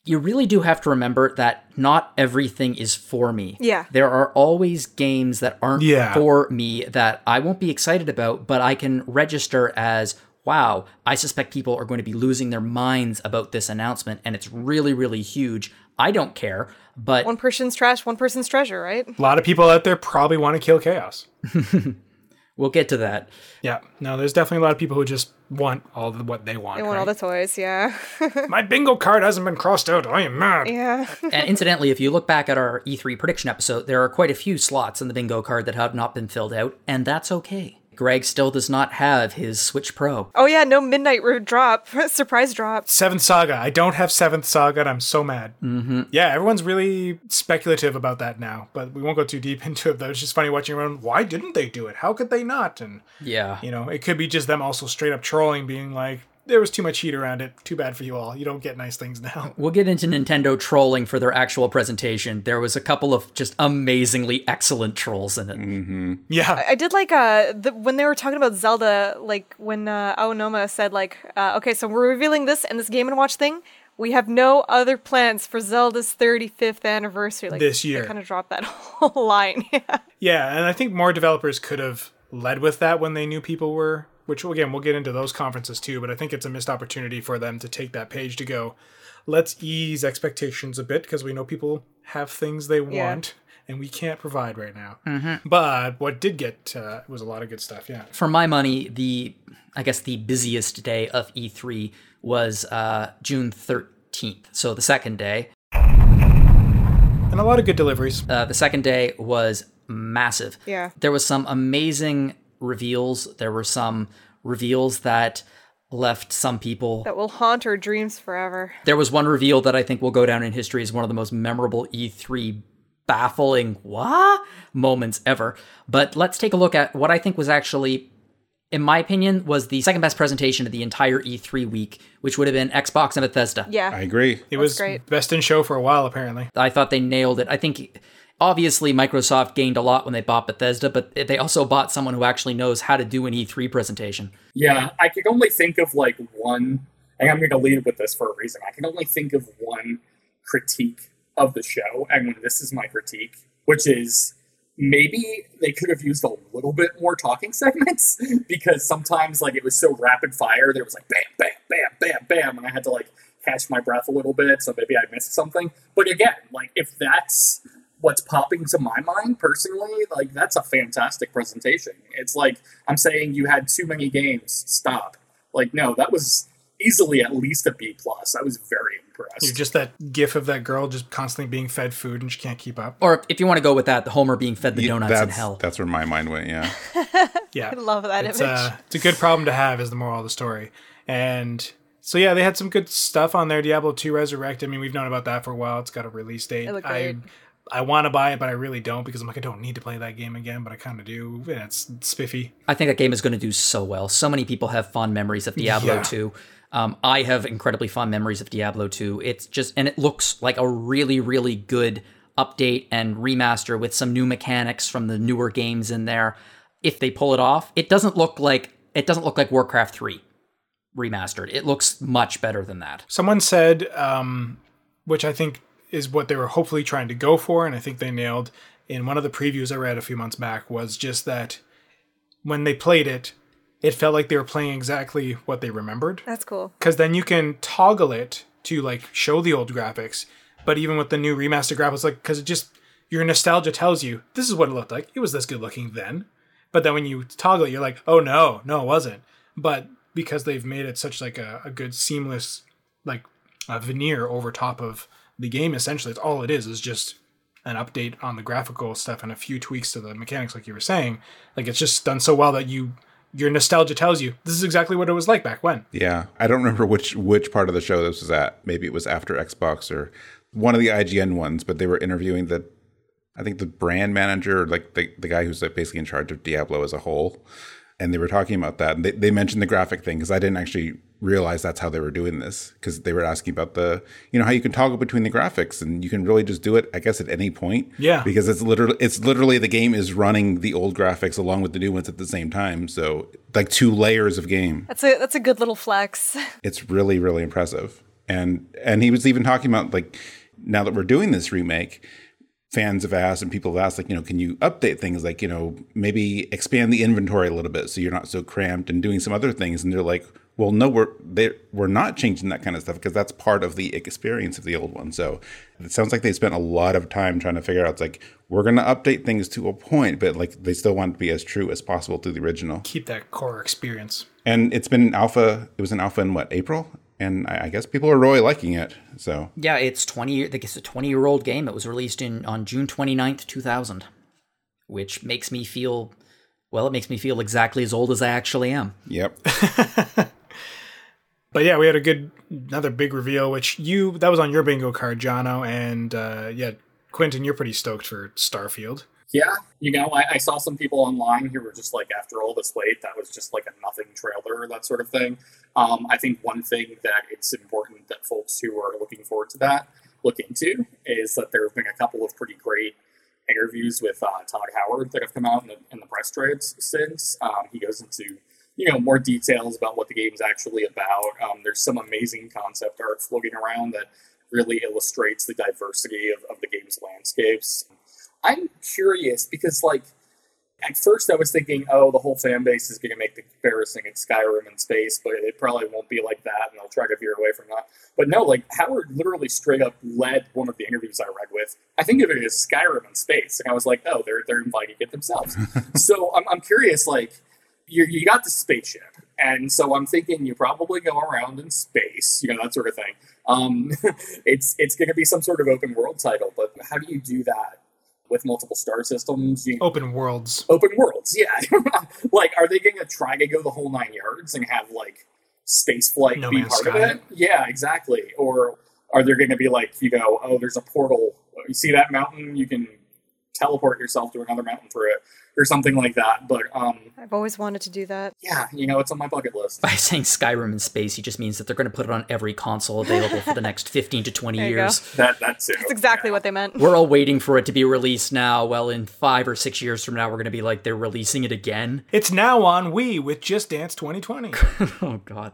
you really do have to remember that not everything is for me. Yeah. There are always games that aren't Yeah. for me that I won't be excited about, but I can register as wow, I suspect people are going to be losing their minds about this announcement and it's really really huge. I don't care, but One person's trash, one person's treasure, right? A lot of people out there probably want to kill chaos. we'll get to that. Yeah, no, there's definitely a lot of people who just want all the, what they want. They want all the toys, yeah. My bingo card hasn't been crossed out. I am mad. yeah. and incidentally, if you look back at our E3 prediction episode, there are quite a few slots in the bingo card that have not been filled out, and that's okay. Greg still does not have his Switch Pro. Oh yeah, no midnight ro- drop. Surprise drop. Seventh Saga. I don't have Seventh Saga, and I'm so mad. Mm-hmm. Yeah, everyone's really speculative about that now, but we won't go too deep into it. Though it's just funny watching everyone. Why didn't they do it? How could they not? And Yeah. you know, it could be just them also straight up trolling, being like, "There was too much heat around it. Too bad for you all. You don't get nice things now." We'll get into Nintendo trolling for their actual presentation. There was a couple of just amazingly excellent trolls in it. Yeah, I did like uh the, when they were talking about Zelda, like when uh, Aonuma said like, uh, okay, so we're revealing this and this Game and Watch thing. We have no other plans for Zelda's 35th anniversary. Like This year. kind of dropped that whole line. yeah. yeah, and I think more developers could have led with that when they knew people were. Which again, we'll get into those conferences too. But I think it's a missed opportunity for them to take that page to go. Let's ease expectations a bit because we know people have things they Yeah. want. And we can't provide right now. But what did get uh, was a lot of good stuff. Yeah. For my money, the I guess the busiest day of E3 was uh, June 13th. So the second day. And a lot of good deliveries. Uh, the second day was massive. Yeah. There was some amazing reveals. There were some reveals that left some people That will haunt our dreams forever. There was one reveal that I think will go down in history as one of the most memorable E3 baffling what moments ever. But let's take a look at what I think was actually in my opinion was the second best presentation of the entire E3 week, which would have been Xbox and Bethesda. Yeah. I agree. It was great. best in show for a while, apparently. I thought they nailed it. I think obviously Microsoft gained a lot when they bought Bethesda, but they also bought someone who actually knows how to do an E3 presentation. Yeah, I could only think of like one, and I'm going to lead with this for a reason. I can only think of one critique of the show, and this is my critique, which is maybe they could have used a little bit more talking segments because sometimes like it was so rapid fire, there was like bam, bam, bam, bam, bam, and I had to like catch my breath a little bit, so maybe I missed something. But again, like if that's what's popping to my mind personally, like that's a fantastic presentation. It's like I'm saying you had too many games. Stop. Like no, that was easily at least a B plus. I was very impressed. You're just that gif of that girl just constantly being fed food and she can't keep up. Or if you want to go with that, the Homer being fed the Yeah, donuts that's, in hell. That's where my mind went. Yeah. Yeah. I love that it's, image. uh, it's a good problem to have, is the moral of the story. And so, yeah, they had some good stuff on there. Diablo 2 Resurrect. I mean, we've known about that for a while. It's got a release date. It looked I, great. I want to buy it, but I really don't because I'm like, I don't need to play that game again, but I kind of do. And it's spiffy. I think that game is going to do so well. So many people have fond memories of Diablo Yeah. 2. Um, I have incredibly fond memories of Diablo 2. It's just, and it looks like a really, really good update and remaster with some new mechanics from the newer games in there. If they pull it off, it doesn't look like it doesn't look like Warcraft 3 remastered. It looks much better than that. Someone said, um, which I think is what they were hopefully trying to go for, and I think they nailed in one of the previews I read a few months back, was just that when they played it, it felt like they were playing exactly what they remembered. That's cool. because then you can toggle it to like show the old graphics. But even with the new remaster graphics, like because it just your nostalgia tells you this is what it looked like. It was this good looking then. But then when you toggle it, you're like, oh no, no, it wasn't. But because they've made it such like a, a good seamless like uh, veneer over top of the game, essentially, it's all it is is just an update on the graphical stuff and a few tweaks to the mechanics, like you were saying. Like it's just done so well that you your nostalgia tells you this is exactly what it was like back when. Yeah, I don't remember which which part of the show this was at. Maybe it was after Xbox or one of the IGN ones, but they were interviewing the, I think the brand manager, like the the guy who's like basically in charge of Diablo as a whole, and they were talking about that. And they they mentioned the graphic thing because I didn't actually realize that's how they were doing this because they were asking about the you know how you can toggle between the graphics and you can really just do it I guess at any point. Yeah. because it's literally it's literally the game is running the old graphics along with the new ones at the same time. So like two layers of game That's a that's a good little flex. it's really really impressive And and he was even talking about like now that we're doing this remake, fans have asked and people have asked like you know can you update things? Like you know maybe expand the inventory a little bit so you're not so cramped and doing some other things. And they're like well no we're they we're not changing that kind of stuff because that's part of the experience of the old one. So it sounds like they spent a lot of time trying to figure out it's like we're going to update things to a point but like they still want to be as true as possible to the original. Keep that core experience. and it's been alpha it was an alpha in what april and i, I guess people are really liking it so Yeah, it's 20 year, I think it's a 20 year old game. It was released in on June 29th, 2000, which makes me feel, well, it makes me feel exactly as old as I actually am. yep But yeah, we had a good another big reveal, which you that was on your bingo card, Jono, and uh, yeah, Quentin, you're pretty stoked for Starfield. Yeah, you know, I, I saw some people online who were just like, after all this wait, that was just like a nothing trailer, that sort of thing. Um, I think one thing that it's important that folks who are looking forward to that look into is that there have been a couple of pretty great interviews with uh, Todd Howard that have come out in the, in the press trades since. Um, he goes into you know more details about what the game's actually about. Um, there's some amazing concept art floating around that really illustrates the diversity of, of the game's landscapes. I'm curious because, like, at first I was thinking, oh, the whole fan base is going to make the comparison in Skyrim in space, but it probably won't be like that, and I'll try to veer away from that. But no, like Howard literally straight up led one of the interviews I read with. I think of it as Skyrim in space, and I was like, oh, they're they're inviting it themselves. so I'm I'm curious, like, you you got the spaceship, and so I'm thinking you probably go around in space, you know that sort of thing. Um, it's it's going to be some sort of open world title, but how do you do that with multiple star systems? You, Open worlds. open worlds, yeah. like, are they going to try to go the whole nine yards and have like space flight No be part of it? Yeah, exactly. Or are there going to be like, you know, oh, there's a portal. You see that mountain? You can teleport yourself to another mountain for it, or something like that. But um, I've always wanted to do that. yeah, you know, it's on my bucket list. By saying Skyrim in space, he just means that they're going to put it on every console available for the next 15 to 20 There you years. That that's it. That's exactly what they meant. We're all waiting for it to be released now. Well, in five or six years from now, we're going to be like, they're releasing it again. It's now on Wii with Just Dance 2020. oh god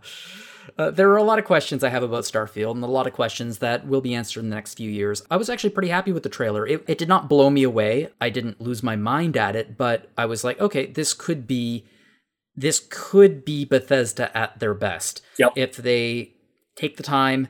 uh, there are a lot of questions I have about Starfield, and a lot of questions that will be answered in the next few years. I was actually pretty happy with the trailer. It, it did not blow me away. I didn't lose my mind at it, but I was like, okay, this could be, this could be Bethesda at their best. Yep. If they take the time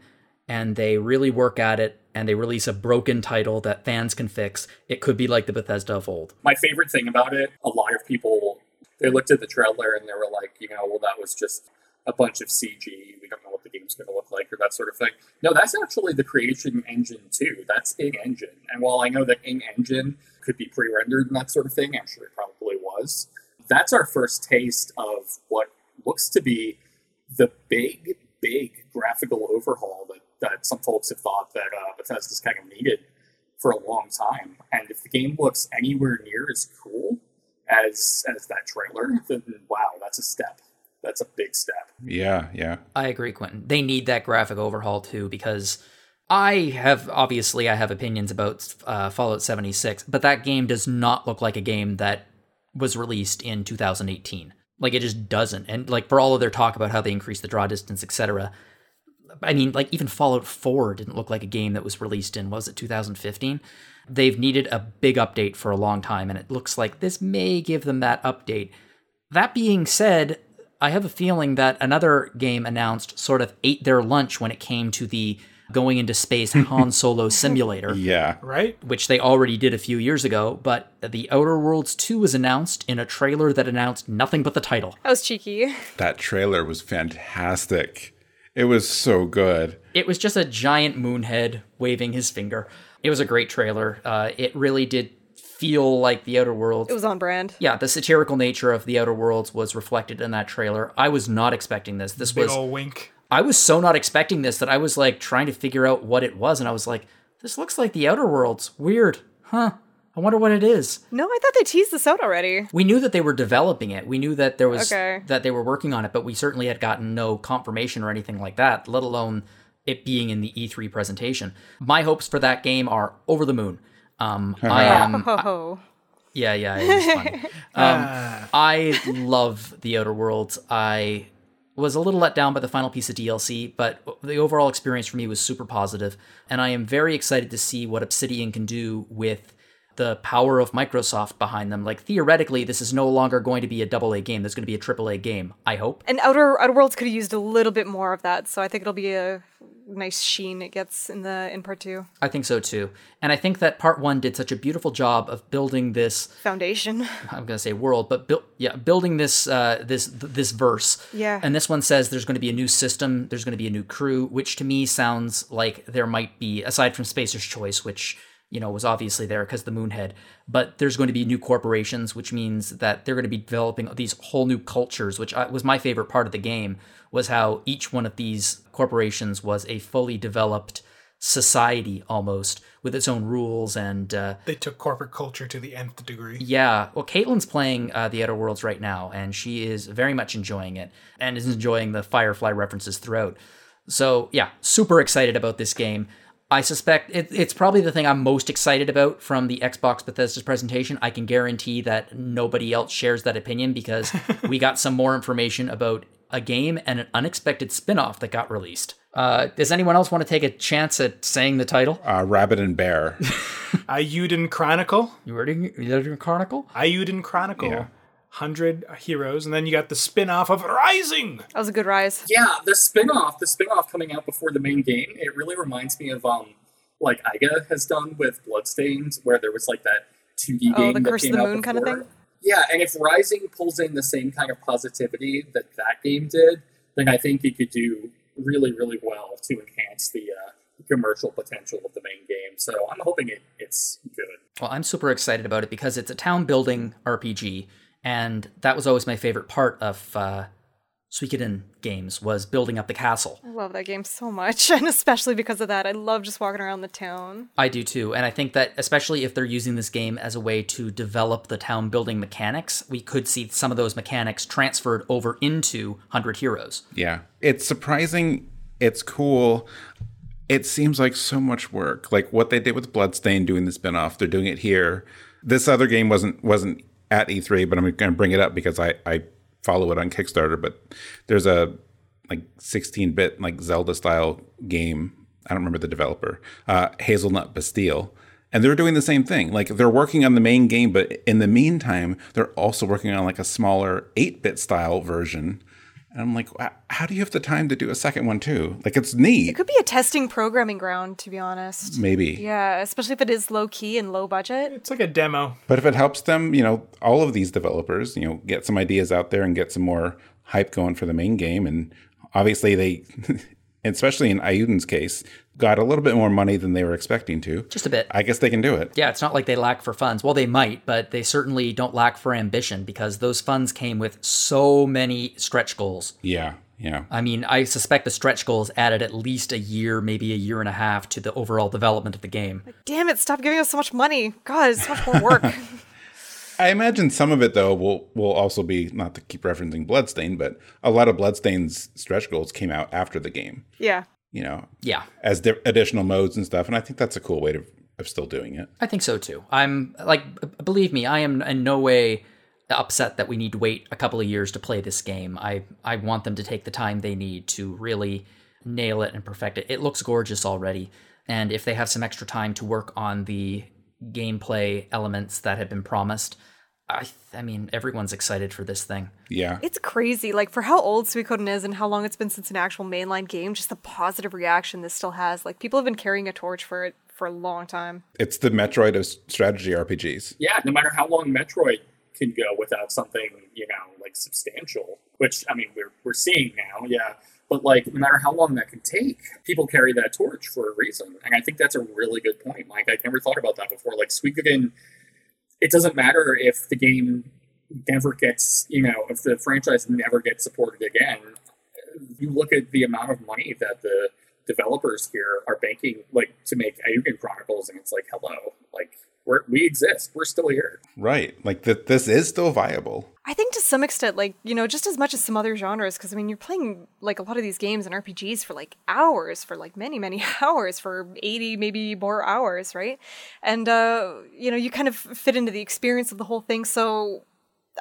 and they really work at it, and they release a broken title that fans can fix, it could be like the Bethesda of old. my favorite thing about it, a lot of people they looked at the trailer and they were like, you know, well, that was just a bunch of CG. We don't know what the game's going to look like or that sort of thing. No, that's actually the creation engine too. That's Ing Engine. And while I know that Ing Engine could be pre-rendered and that sort of thing, I'm sure it probably was. That's our first taste of what looks to be the big, big graphical overhaul that, that some folks have thought that uh, Bethesda's kind of needed for a long time. And if the game looks anywhere near as cool as as that trailer, then wow, that's a step. That's a big step. Yeah, yeah. I agree, Quentin. They need that graphic overhaul too because I have obviously I have opinions about uh, Fallout 76, but that game does not look like a game that was released in 2018. Like it just doesn't. And like for all of their talk about how they increase the draw distance, etc. I mean, like even Fallout 4 didn't look like a game that was released in was it 2015? They've needed a big update for a long time, and it looks like this may give them that update. That being said, I have a feeling that another game announced sort of ate their lunch when it came to the going into space Han Solo simulator, Yeah. right? which they already did a few years ago. But The Outer Worlds 2 was announced in a trailer that announced nothing but the title. That was cheeky. That trailer was fantastic. It was so good. It was just a giant moonhead waving his finger. It was a great trailer. Uh, it really did feel like The Outer Worlds. It was on brand. yeah, the satirical nature of The Outer Worlds was reflected in that trailer. I was not expecting this. This Big was ol' wink. I was so not expecting this that I was like trying to figure out what it was, and I was like, this looks like the Outer Worlds. Weird. Huh. I wonder what it is. No, I thought they teased this out already. We knew that they were developing it. We knew that there was Okay. that they were working on it, but we certainly had gotten no confirmation or anything like that, let alone it being in the E3 presentation. My hopes for that game are over the moon. Um, I am Ho ho. yeah, yeah, it was funny. Um, I love the Outer Worlds. I was a little let down by the final piece of DLC, but the overall experience for me was super positive, and I am very excited to see what Obsidian can do with the power of Microsoft behind them. Like theoretically, this is no longer going to be a double A game. There's going to be a triple A game. I hope. And Outer Outer Worlds could have used a little bit more of that, so I think it'll be a nice sheen it gets in the in part two. I think so too. And I think that part one did such a beautiful job of building this. Foundation. I'm going to say world, but build yeah, building this uh, this this verse. Yeah. And this one says there's going to be a new system. There's going to be a new crew, which to me sounds like there might be aside from Spacer's Choice, which you know was obviously there because the Moonhead. But there's going to be new corporations, which means that they're going to be developing these whole new cultures, which was my favorite part of the game. Was how each one of these corporations was a fully developed society almost with its own rules and uh, They took corporate culture to the nth degree. yeah well caitlin's playing uh, the outer worlds right now and she is very much enjoying it and is enjoying the firefly references throughout so yeah super excited about this game i suspect it, it's probably the thing i'm most excited about from the xbox bethesda's presentation i can guarantee that nobody else shares that opinion because we got some more information about a game and an unexpected spin-off that got released uh, does anyone else want to take a chance at saying the title Uh, Rabbit and Bear. Eiyuden Chronicle. you ready you ready chronicle Eiyuden Chronicle. Yeah. 100 heroes. And then you got the spin off of Rising. That was a good rise. Yeah, the spin-off, the spin-off coming out before the main game, it really reminds me of um like Iga has done with Bloodstained, where there was like that 2D Oh, game the that Curse of the out Moon kind of thing? Yeah, and if Rising pulls in the same kind of positivity that that game did, then I think it could do really, really well to enhance the uh, commercial potential of the main game. So I'm hoping it, it's good. Well, I'm super excited about it because it's a town building RPG, and that was always my favorite part of uh, Suikoden games was building up the castle. I love that game so much, and especially because of that, I love just walking around the town. I do too, and I think that especially if they're using this game as a way to develop the town building mechanics, we could see some of those mechanics transferred over into Hundred Heroes. Yeah. It's surprising. It's cool. It seems like so much work. Like what they did with Bloodstain doing the spinoff, they're doing it here. This other game wasn't wasn't at E3, but I'm going to bring it up because I I follow it on Kickstarter, but there's a like 16-bit like Zelda style game. I don't remember the developer. Uh Hazelnut Bastille. And they're doing the same thing. Like they're working on the main game, but in the meantime, they're also working on like a smaller 8-bit style version. And I'm like, how do you have the time to do a second one too? Like it's neat. It could be a testing programming ground, to be honest. Maybe. Yeah, especially if it is low key and low budget. It's like a demo. But if it helps them, you know, all of these developers, you know, get some ideas out there and get some more hype going for the main game. And obviously they, especially in Eiyuden's case, got a little bit more money than they were expecting to. Just a bit. I guess they can do it. Yeah, it's not like they lack for funds. Well, they might, but they certainly don't lack for ambition because those funds came with so many stretch goals. Yeah. Yeah. I mean, I suspect the stretch goals added at least a year, maybe a year and a half to the overall development of the game. Damn it, stop giving us so much money. God, it's so much more work. I imagine some of it though will will also be not to keep referencing Bloodstain, but a lot of Bloodstain's stretch goals came out after the game. yeah. You know, Yeah, as di- additional modes and stuff, and I think that's a cool way to, of still doing it. I think so too. I'm like, b- believe me, I am in no way upset that we need to wait a couple of years to play this game. I I want them to take the time they need to really nail it and perfect it. It looks gorgeous already, and if they have some extra time to work on the gameplay elements that have been promised, I I mean everyone's excited for this thing. Yeah. It's crazy. Like for how old Suikoden is and how long it's been since an actual mainline game, just the positive reaction this still has. Like people have been carrying a torch for it for a long time. It's the Metroid of strategy RPGs. Yeah, no matter how long Metroid can go without something, you know, like substantial, which I mean we're we're seeing now, yeah. But like no matter how long that can take, people carry that torch for a reason. And I think that's a really good point, Mike. I never thought about that before. Like Suikoden it doesn't matter if the game never gets, you know, if the franchise never gets supported again. You look at the amount of money that the developers here are banking, like to make Ayukin Chronicles, and it's like, hello, like we're, we exist, we're still here. Right. Like th- this is still viable. I think to some extent, like, you know, just as much as some other genres, because I mean, you're playing like a lot of these games and RPGs for like hours, for like many, many hours, for 80, maybe more hours, right? And, uh, you know, you kind of fit into the experience of the whole thing. So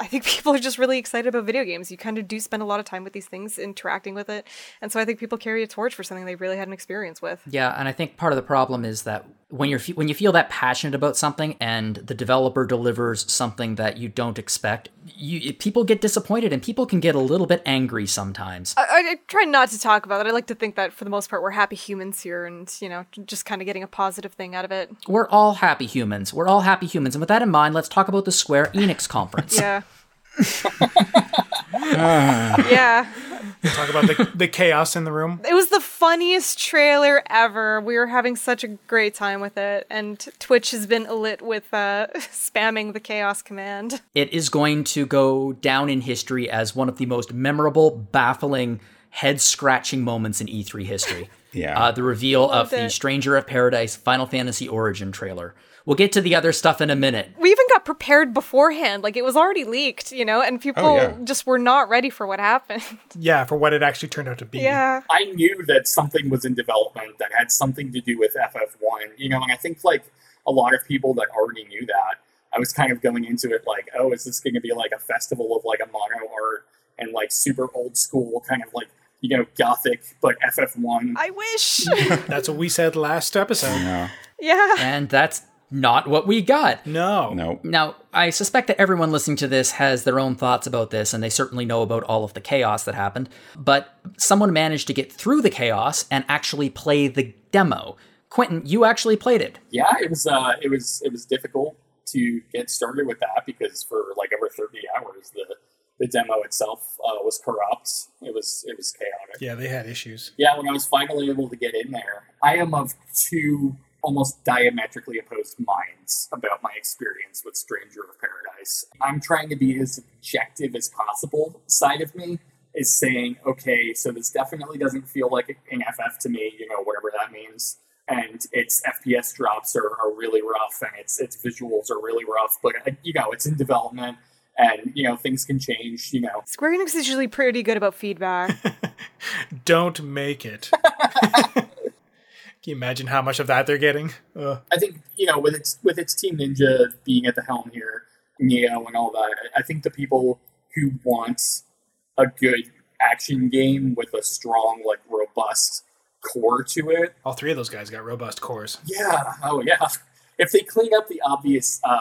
I think people are just really excited about video games. You kind of do spend a lot of time with these things, interacting with it, and so I think people carry a torch for something they really had an experience with. Yeah, and I think part of the problem is that when you're when you feel that passionate about something and the developer delivers something that you don't expect, you people get disappointed and people can get a little bit angry sometimes. I, I, I try not to talk about it. I like to think that for the most part we're happy humans here, and you know, just kind of getting a positive thing out of it. We're all happy humans. We're all happy humans, and with that in mind, let's talk about the Square Enix conference. Yeah. yeah. Talk about the, the chaos in the room. It was the funniest trailer ever. We were having such a great time with it, and Twitch has been lit with uh, spamming the chaos command. It is going to go down in history as one of the most memorable, baffling, head scratching moments in E3 history. Yeah. Uh, the reveal of Loved the it. Stranger of Paradise Final Fantasy Origin trailer. We'll get to the other stuff in a minute. We even got prepared beforehand. Like it was already leaked, you know, and people Oh, yeah. just were not ready for what happened. Yeah, for what it actually turned out to be. yeah. I knew that something was in development that had something to do with FF1, you know, and I think like a lot of people that already knew that, I was kind of going into it like, oh, is this going to be like a festival of like a mono art and like super old school kind of like, you know, gothic, but FF1? I wish. That's what we said last episode. No. yeah. And that's not what we got. No. No. Now, I suspect that everyone listening to this has their own thoughts about this, and they certainly know about all of the chaos that happened. But someone managed to get through the chaos and actually play the demo. Quentin, you actually played it. yeah, it was uh, it was it was difficult to get started with that because for like over thirty hours the the demo itself uh, was corrupt. It was it was chaotic. Yeah, they had issues. Yeah, when I was finally able to get in there, I am of two almost diametrically opposed minds about my experience with Stranger of Paradise. I'm trying to be as objective as possible. Side of me is saying, okay, so this definitely doesn't feel like an FF to me, you know, whatever that means. And its FPS drops are, are really rough, and its its visuals are really rough. But uh, you know, it's in development, and you know things can change. You know, Square Enix is usually pretty good about feedback. Don't make it. Can you imagine how much of that they're getting? Ugh. I think you know with its with its Team Ninja being at the helm here, Nioh and all that. I I think the people who want a good action game with a strong, like robust core to it, All three of those guys got robust cores. yeah, oh yeah. If they clean up the obvious uh,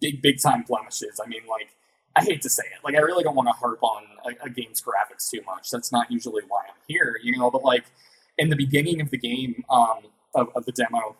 big big time blemishes, I mean, like I hate to say it, like I really don't want to harp on a, a game's graphics too much. That's not usually why I'm here, you know. But like in the beginning of the game, um, of, of the demo,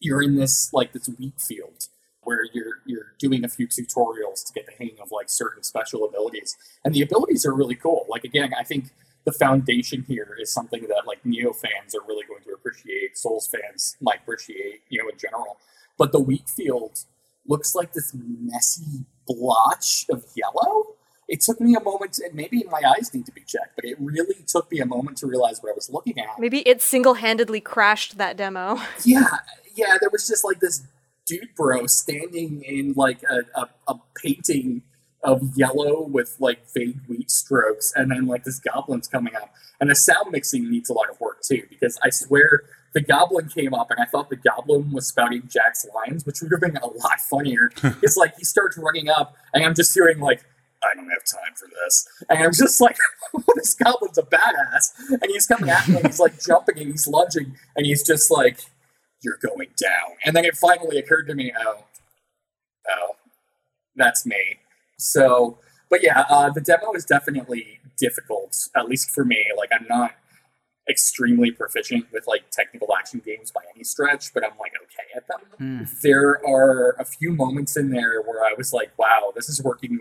you're in this like this wheat field where you're you're doing a few tutorials to get the hang of like certain special abilities, and the abilities are really cool. Like again, I think the foundation here is something that like Nioh fans are really going to appreciate. Souls fans might appreciate, you know, in general. But the wheat field looks like this messy blotch of yellow. It took me a moment, and maybe my eyes need to be checked, but it really took me a moment to realize what I was looking at. Maybe it single handedly crashed that demo. Yeah, yeah, there was just like this dude bro standing in like a, a, a painting of yellow with like vague wheat strokes, and then like this goblin's coming up. And the sound mixing needs a lot of work too, because I swear the goblin came up and I thought the goblin was spouting Jack's lines, which would have been a lot funnier. it's like he starts running up, and I'm just hearing like, I don't have time for this. And I'm just like, this goblin's a badass. And he's coming at me and he's like jumping and he's lunging and he's just like, You're going down. And then it finally occurred to me, oh, oh, that's me. So, but yeah, uh, the demo is definitely difficult, at least for me. Like, I'm not extremely proficient with like technical action games by any stretch, but I'm like okay at them. Hmm. There are a few moments in there where I was like, wow, this is working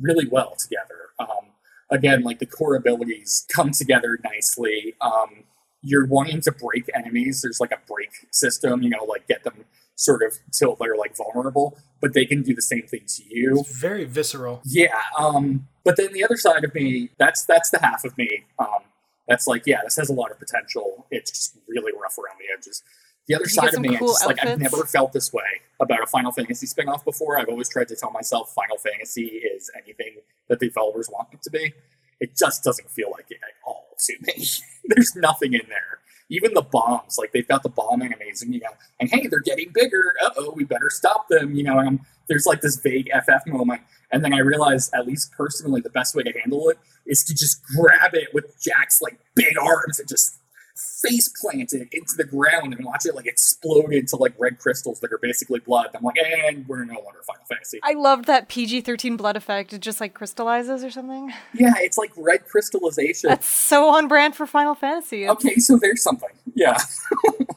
really well together. Um, again, like the core abilities come together nicely. Um, you're wanting to break enemies. There's like a break system, you know, like get them sort of till they're like vulnerable, but they can do the same thing to you. It's very visceral. Yeah, um, but then the other side of me, that's that's the half of me. Um, that's like, yeah, this has a lot of potential. It's just really rough around the edges. The other Did you get side of me, cool just like I've never felt this way about a Final Fantasy spin-off before. I've always tried to tell myself Final Fantasy is anything that the developers want it to be. It just doesn't feel like it at all to me. There's nothing in there even the bombs, like they've got the bombing amazing, you know, and hey, they're getting bigger. Uh oh, we better stop them, you know. And I'm, there's like this vague FF moment, and then I realize, at least personally, the best way to handle it is to just grab it with Jack's like big arms and just face planted into the ground and watch it like explode into like red crystals that are basically blood. I'm like, and we're no longer Final Fantasy. I love that PG 13 blood effect. It just like crystallizes or something. Yeah, it's like red crystallization. That's so on brand for Final Fantasy. It's- okay, so there's something. Yeah.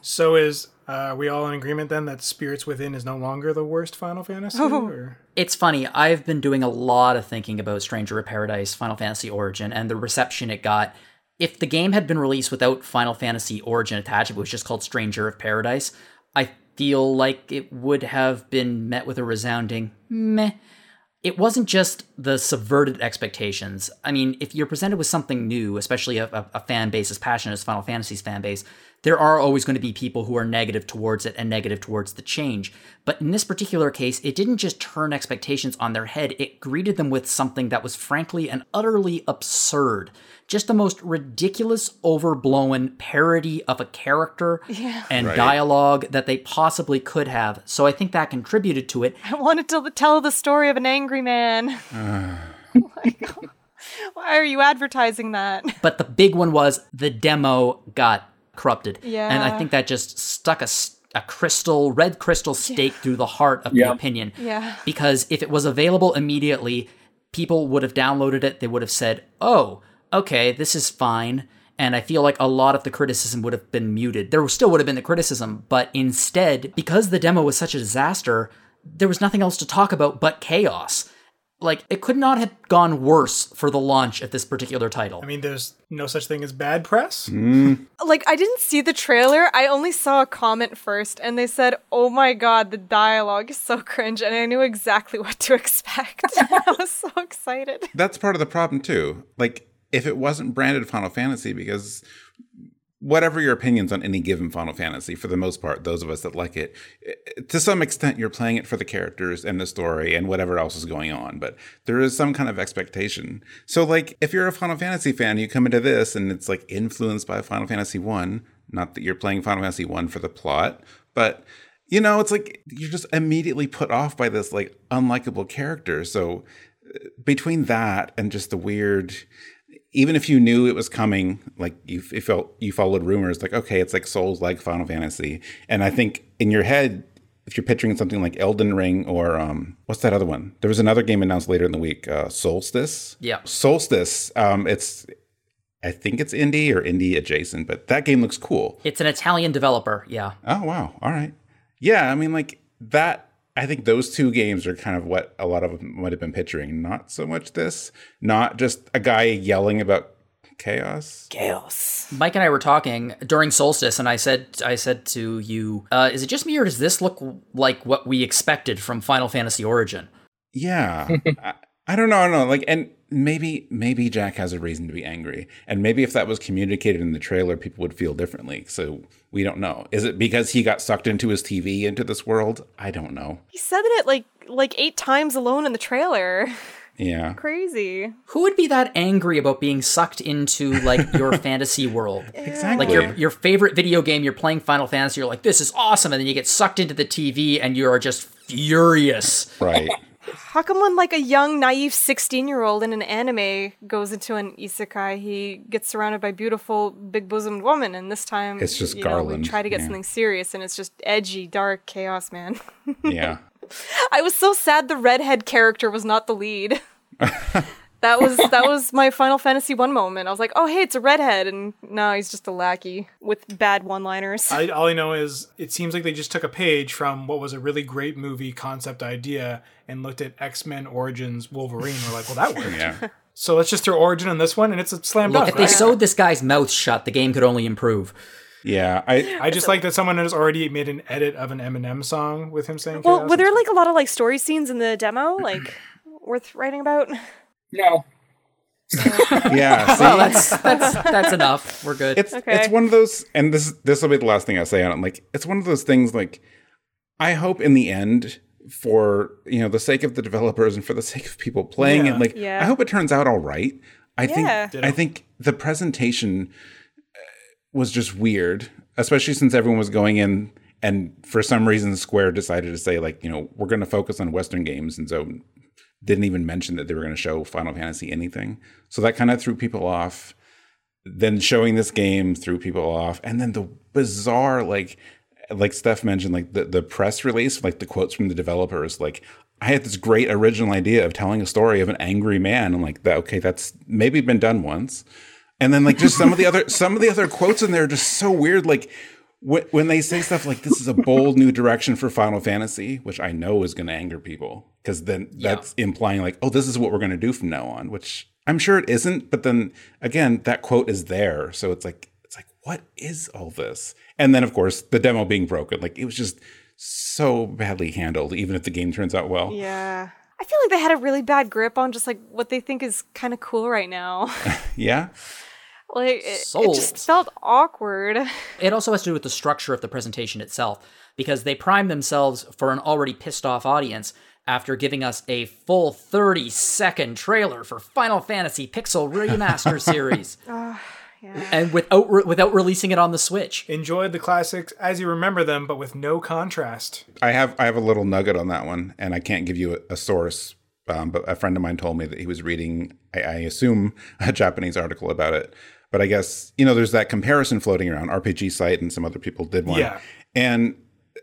So is uh, we all in agreement then that Spirits Within is no longer the worst Final Fantasy? Or? It's funny. I've been doing a lot of thinking about Stranger of Paradise Final Fantasy Origin and the reception it got. If the game had been released without Final Fantasy Origin attached, if it was just called Stranger of Paradise, I feel like it would have been met with a resounding meh. It wasn't just the subverted expectations. I mean, if you're presented with something new, especially a, a, a fan base as passionate as Final Fantasy's fan base, there are always going to be people who are negative towards it and negative towards the change. But in this particular case, it didn't just turn expectations on their head, it greeted them with something that was frankly and utterly absurd. Just the most ridiculous, overblown parody of a character and Right. dialogue that they possibly could have. So I think that contributed to it. I wanted to tell the story of an angry man. Like, why are you advertising that? But the big one was the demo got corrupted. Yeah. And I think that just stuck a, a crystal, red crystal stake through the heart of the opinion. Yeah. Because if it was available immediately, people would have downloaded it. They would have said, oh, okay, this is fine. And I feel like a lot of the criticism would have been muted. There still would have been the criticism, but instead, because the demo was such a disaster, there was nothing else to talk about but chaos. Like, it could not have gone worse for the launch of this particular title. I mean, there's no such thing as bad press. Mm. Like, I didn't see the trailer. I only saw a comment first, and they said, Oh my god, the dialogue is so cringe. And I knew exactly what to expect. I was so excited. That's part of the problem too. Like if it wasn't branded Final Fantasy, because whatever your opinions on any given Final Fantasy, for the most part, those of us that like it, eh, to some extent, you're playing it for the characters and the story and whatever else is going on. But there is some kind of expectation. So, like, if you're a Final Fantasy fan, you come into this and it's like influenced by Final Fantasy One. Not that you're playing Final Fantasy One for the plot, but you know, it's like you're just immediately put off by this like unlikable character. So uh, between that and just the weird even if you knew it was coming, like you, you felt you followed rumors, like okay, it's like Souls like Final Fantasy, and I think in your head, if you're picturing something like Elden Ring or um, what's that other one? There was another game announced later in the week, uh, Soulstice. Yeah. Soulstice. Um, it's I think it's indie or indie adjacent, but that game looks cool. It's an Italian developer, yeah. Oh wow! All right, yeah. I mean, like that. I think those two games are kind of what a lot of them might have been picturing. Not so much this, not just a guy yelling about chaos. Chaos. Mike and I were talking during Soulstice, and I said, I said to you, uh, "Is it just me, or does this look like what we expected from Final Fantasy Origin?" Yeah, I, I don't know. I don't know. Like, and maybe maybe Jack has a reason to be angry, and maybe if that was communicated in the trailer, people would feel differently. So we don't know. Is it because he got sucked into his TV into this world? I don't know. He said it like like eight times alone in the trailer. Yeah. Crazy. Who would be that angry about being sucked into like your fantasy world? Exactly. Like your your favorite video game, you're playing Final Fantasy, you're like, "This is awesome," and then you get sucked into the TV, and you are just furious. right. How come when like a young, naive 16 year old in an anime goes into an isekai, he gets surrounded by beautiful, big bosomed women, and this time It's just you know, Garland, try to get yeah. something serious, and it's just edgy, dark chaos, man. Yeah. I was so sad the redhead character was not the lead. that was that was my Final Fantasy one moment. I was like, oh hey, it's a redhead, and no, he's just a lackey with bad one liners. I, all I know is it seems like they just took a page from what was a really great movie concept idea and looked at X Men Origins Wolverine. We're like, well, that worked. Yeah. So let's just throw Origin on this one, and it's a slam Look, dunk. if they sewed this guy's mouth shut, the game could only improve. Yeah. I I just like that someone has already made an edit of an Eminem song with him saying. well, chaos. were there like a lot of like story scenes in the demo, like worth writing about? No. yeah. See? Well, that's that's that's enough. We're good. it's Okay. it's one of those and this this will be the last thing I say on it. Like it's one of those things like I hope in the end for you know the sake of the developers and for the sake of people playing Yeah. it, like Yeah. I hope it turns out all right. I Yeah. think I think the presentation uh, was just weird, especially since everyone was going in and for some reason Square decided to say like, you know, we're going to focus on western games and so didn't even mention that they were going to show Final Fantasy anything. So that kind of threw people off. Then showing this game threw people off and then the bizarre like like Steph mentioned like the the press release like the quotes from the developers like I had this great original idea of telling a story of an angry man. I'm like, that okay, that's maybe been done once. And then like just some of the other some of the other quotes in there are just so weird. Like when they say stuff like this is a bold new direction for Final Fantasy, which I know is going to anger people because then that's implying like, oh, this is what we're going to do from now on, which I'm sure it isn't. But then again, that quote is there, so it's like it's like what is all this? And then of course the demo being broken, like it was just so badly handled. Even if the game turns out well, Yeah. I feel like they had a really bad grip on just like what they think is kind of cool right now. yeah. Like it, it just felt awkward. It also has to do with the structure of the presentation itself, because they prime themselves for an already pissed off audience after giving us a full 30 second trailer for Final Fantasy Pixel Remaster Series. And without re- without releasing it on the Switch. enjoy the classics as you remember them, but with no contrast. I have I have a little nugget on that one, and I can't give you a, a source, um, but a friend of mine told me that he was reading, I, I assume, a Japanese article about it. But I guess you know, there's that comparison floating around. RPG site and some other people did one, Yeah. and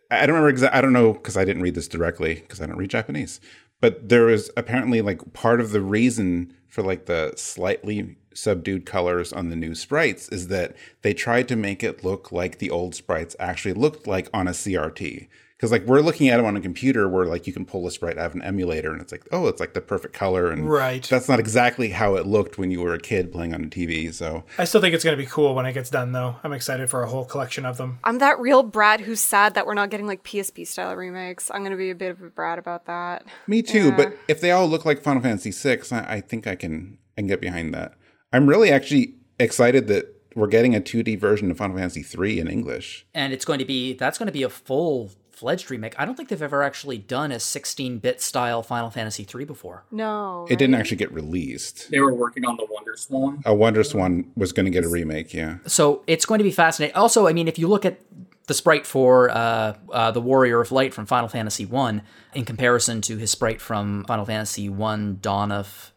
I don't remember exactly. I don't know because I didn't read this directly because I don't read Japanese. But there was apparently like part of the reason for like the slightly subdued colors on the new sprites is that they tried to make it look like the old sprites actually looked like on a CRT. Because like we're looking at them on a computer where like you can pull a sprite out of an emulator and it's like, oh, it's like the perfect color. And Right. that's not exactly how it looked when you were a kid playing on a TV. So I still think it's going to be cool when it gets done, though. I'm excited for a whole collection of them. I'm that real brat who's sad that we're not getting like PSP style remakes. I'm gonna be a bit of a brat about that. Me too. But if they all look like Final Fantasy VI, I, I think I can I can get behind that. I'm really actually excited that we're getting a 2D version of Final Fantasy III in English. And it's going to be that's going to be a full fledged remake. I don't think they've ever actually done a 16 bit style Final Fantasy 3 before. No. It didn't actually get released. They were working on the Wonder Swan. A Wondrous One was going to get a remake, yeah. So it's going to be fascinating. Also, I mean, if you look at the sprite for uh, uh, the Warrior of Light from Final Fantasy One in comparison to his sprite from Final Fantasy One Dawn of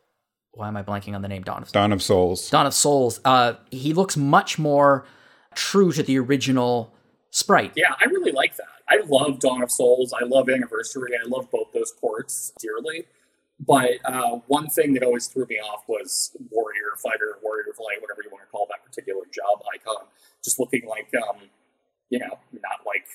why am I blanking on the name Dawn of Dawn of Souls. Dawn of Souls, uh, he looks much more true to the original sprite. Yeah, I really like that. I love Dawn of Souls. I love Anniversary. I love both those ports dearly. But uh, one thing that always threw me off was Warrior, Fighter, Warrior of Light, whatever you want to call that particular job icon, just looking like, um, you know, not like,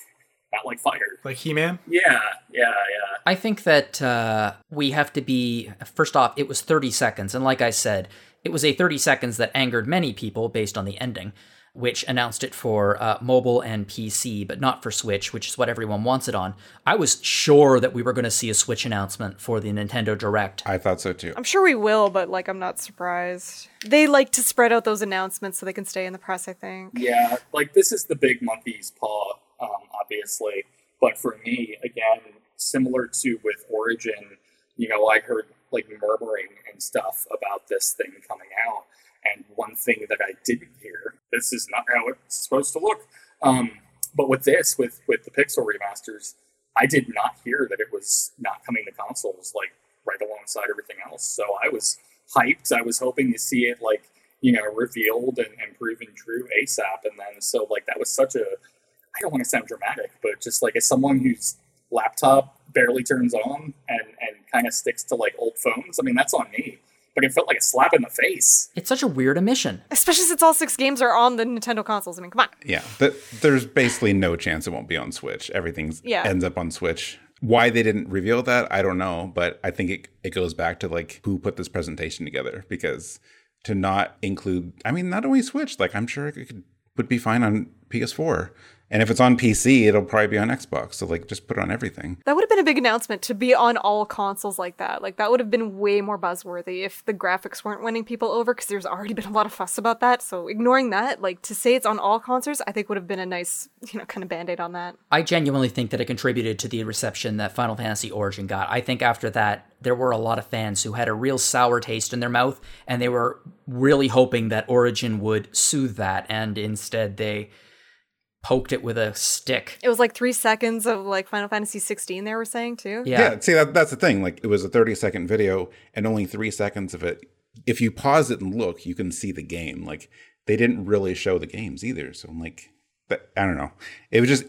not like fire. Like He Man? Yeah, yeah, yeah. I think that uh, we have to be first off. It was 30 seconds, and like I said, it was a 30 seconds that angered many people based on the ending, which announced it for uh, mobile and PC, but not for Switch, which is what everyone wants it on. I was sure that we were going to see a Switch announcement for the Nintendo Direct. I thought so too. I'm sure we will, but like I'm not surprised. They like to spread out those announcements so they can stay in the press, I think. Yeah, like this is the big monkey's paw, um, obviously. But for me, again, similar to with Origin, you know, I heard like murmuring and stuff about this thing coming out. And one thing that I didn't hear, this is not how it's supposed to look. Um, but with this, with with the Pixel remasters, I did not hear that it was not coming to consoles like right alongside everything else. So I was hyped. I was hoping to see it like you know revealed and, and proven true ASAP. And then so like that was such a I don't want to sound dramatic, but just like as someone whose laptop barely turns on and and kind of sticks to like old phones, I mean that's on me. But it felt like a slap in the face. It's such a weird omission. Especially since all six games are on the Nintendo consoles. I mean, come on. Yeah, th- there's basically no chance it won't be on Switch. Everything Yeah. ends up on Switch. Why they didn't reveal that, I don't know, but I think it, it goes back to like who put this presentation together because to not include, I mean, not only Switch, like I'm sure it could, would be fine on PS4 And if it's on PC, it'll probably be on Xbox. So like just put it on everything. That would have been a big announcement to be on all consoles like that. Like that would have been way more buzzworthy if the graphics weren't winning people over because there's already been a lot of fuss about that. So ignoring that, like to say it's on all consoles, I think would have been a nice, you know, kind of band-aid on that. I genuinely think that it contributed to the reception that Final Fantasy Origin got. I think after that, there were a lot of fans who had a real sour taste in their mouth, and they were really hoping that Origin would soothe that, and instead they poked it with a stick. It was like three seconds of like Final Fantasy 16. They were saying too. Yeah. Yeah, see that that's the thing. Like it was a 30 second video and only 3 seconds of it. If you pause it and look, you can see the game. Like they didn't really show the games either. So I'm like that, I don't know. It was just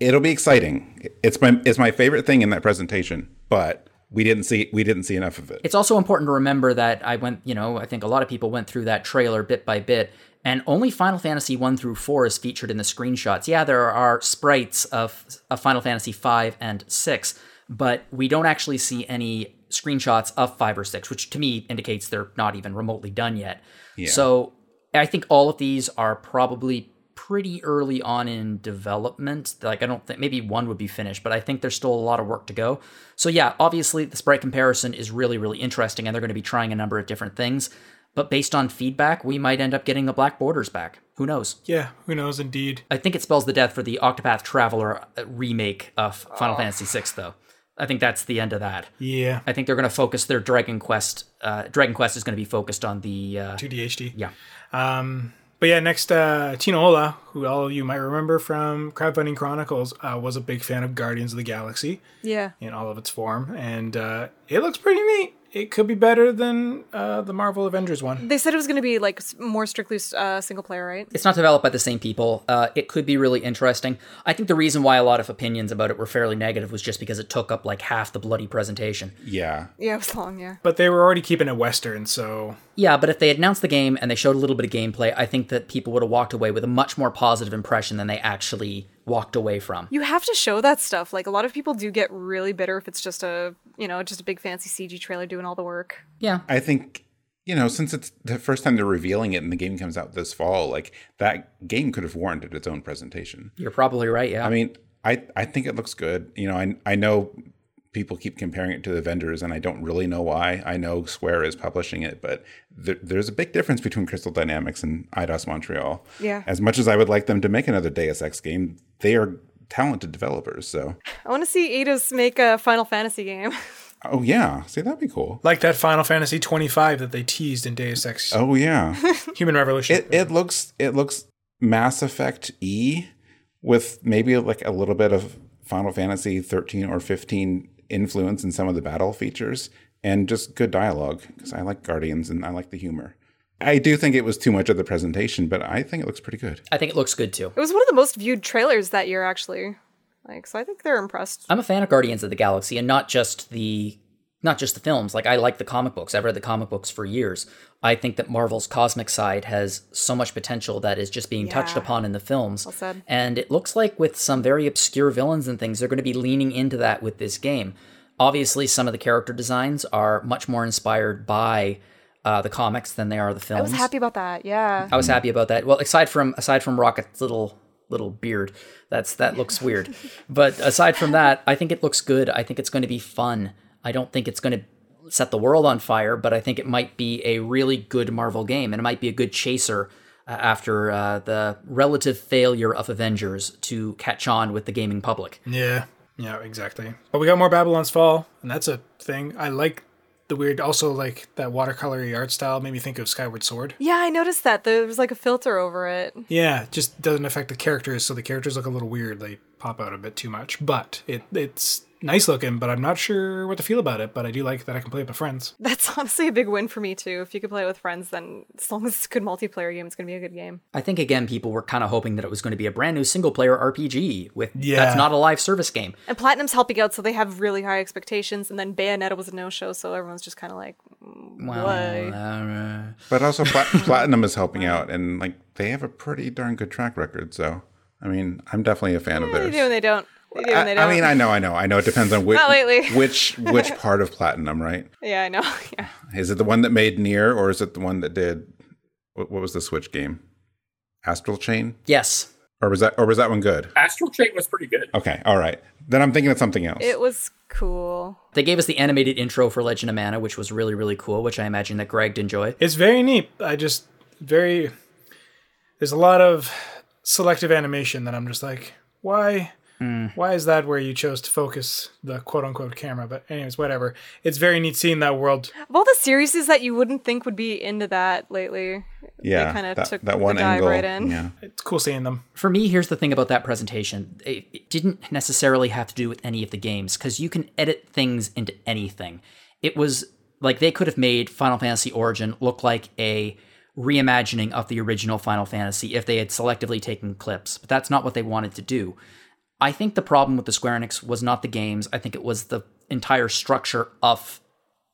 it'll be exciting. It's my it's my favorite thing in that presentation, but we didn't see we didn't see enough of it. It's also important to remember that I went, you know, I think a lot of people went through that trailer bit by bit, and only Final Fantasy 1 through 4 is featured in the screenshots. Yeah, there are sprites of, of Final Fantasy 5 and 6, but we don't actually see any screenshots of 5 or 6, which to me indicates they're not even remotely done yet. So I think all of these are probably pretty early on in development. Like I don't think maybe one would be finished, but I think there's still a lot of work to go. So yeah, obviously the sprite comparison is really really interesting and they're going to be trying a number of different things. But based on feedback, we might end up getting the black borders back. Who knows? Yeah, who knows? Indeed. I think it spells the death for the Octopath Traveler uh, remake of Final Fantasy VI though. I think that's the end of that. Yeah. I think they're going to focus their Dragon Quest. Uh, Dragon Quest is going to be focused on the uh, 2DHD. yeah. Um, but yeah, next, uh, Tina Ola, who all of you might remember from Crowdfunding Chronicles, uh, was a big fan of Guardians of the Galaxy Yeah. in all of its form, and uh, it looks pretty neat. It could be better than uh, the Marvel Avengers one. They said it was going to be like more strictly uh, single player, right? It's not developed by the same people. Uh, it could be really interesting. I think the reason why a lot of opinions about it were fairly negative was just because it took up like half the bloody presentation. yeah. Yeah, it was long. Yeah. But they were already keeping it Western, so Yeah, but if they announced the game and they showed a little bit of gameplay, I think that people would have walked away with a much more positive impression than they actually walked away from. You have to show that stuff. Like a lot of people do get really bitter if it's just a, you know, just a big fancy CG trailer doing all the work. Yeah. I think you know, since it's the first time they're revealing it and the game comes out this fall, like that game could have warranted its own presentation. You're probably right, yeah. I mean, I I think it looks good. You know, I I know people keep comparing it to the Avengers, and I don't really know why. I know Square is publishing it, but there, there's a big difference between Crystal Dynamics and Eidos Montreal. Yeah. As much as I would like them to make another Deus Ex game, they are talented developers. So, I want to see Eidos make a Final Fantasy game. oh yeah, see that'd be cool. like that Final Fantasy 25 that they teased in Deus Ex Oh yeah. Human Revolution. it it looks it looks Mass Effect E with maybe like a little bit of Final Fantasy 13 or 15 influence in some of the battle features and just good dialogue because I like Guardians and I like the humor. I do think it was too much of the presentation, but I think it looks pretty good. I think it looks good too. It was one of the most viewed trailers that year, actually. Like, so I think they're impressed. I'm a fan of Guardians of the Galaxy and not just the not just the films. Like I like the comic books. I've read the comic books for years. I think that Marvel's cosmic side has so much potential that is just being touched upon in the films. Well said. And it looks like with some very obscure villains and things, they're going to be leaning into that with this game. Obviously, some of the character designs are much more inspired by uh, the comics than they are the films. I was happy about that. Yeah. I was happy about that. Well, aside from aside from Rocket's little little beard, that's that looks weird. But aside from that, I think it looks good. I think it's going to be fun. I don't think it's going to set the world on fire, but I think it might be a really good Marvel game, and it might be a good chaser uh, after uh, the relative failure of Avengers to catch on with the gaming public. Yeah, yeah, exactly. But we got more Babylon's Fall, and that's a thing. I like the weird, also like that watercolory art style made me think of Skyward Sword. Yeah, I noticed that. There was like a filter over it. Yeah, just doesn't affect the characters, so the characters look a little weird. They pop out a bit too much, but it it's nice looking. But I'm not sure what to feel about it. But I do like that I can play it with friends. That's honestly a big win for me, too. If you could play it with friends, then as long as it's a good multiplayer game, it's going to be a good game. I think again, people were kind of hoping that it was going to be a brand new single player RPG with Yeah. that's not a live service game. And Platinum's helping out, so they have really high expectations. And then Bayonetta was a no show, so everyone's just kind of like, mm, why? Uh, But also, Plat- Platinum is helping out, and like they have a pretty darn good track record. So, I mean, I'm definitely a fan of They theirs. do and they don't. They do and they I, don't. I mean, I know, I know, I know. It depends on which lately. which which part of Platinum, right? yeah, I know. Yeah. Is it the one that made NieR, or is it the one that did what, what was the Switch game? Astral Chain. yes. Or was that or was that one good? Astral Chain was pretty good. Okay, all right. Then I'm thinking of something else. It was cool. They gave us the animated intro for Legend of Mana, which was really, really cool, which I imagine that Greg did enjoy. It's very neat. I just very there's a lot of selective animation that I'm just like, why Mm. why is that where you chose to focus the quote unquote camera? But anyways, whatever. It's very neat seeing that world. Of all the series that you wouldn't think would be into that lately, yeah, they kind of took that one the dive angle. right in. Yeah. It's cool seeing them. For me, here's the thing about that presentation. It, it didn't necessarily have to do with any of the games, because you can edit things into anything. It was like they could have made Final Fantasy Origin look like a reimagining of the original Final Fantasy if they had selectively taken clips, but that's not what they wanted to do. I think the problem with the Square Enix was not the games. I think it was the entire structure of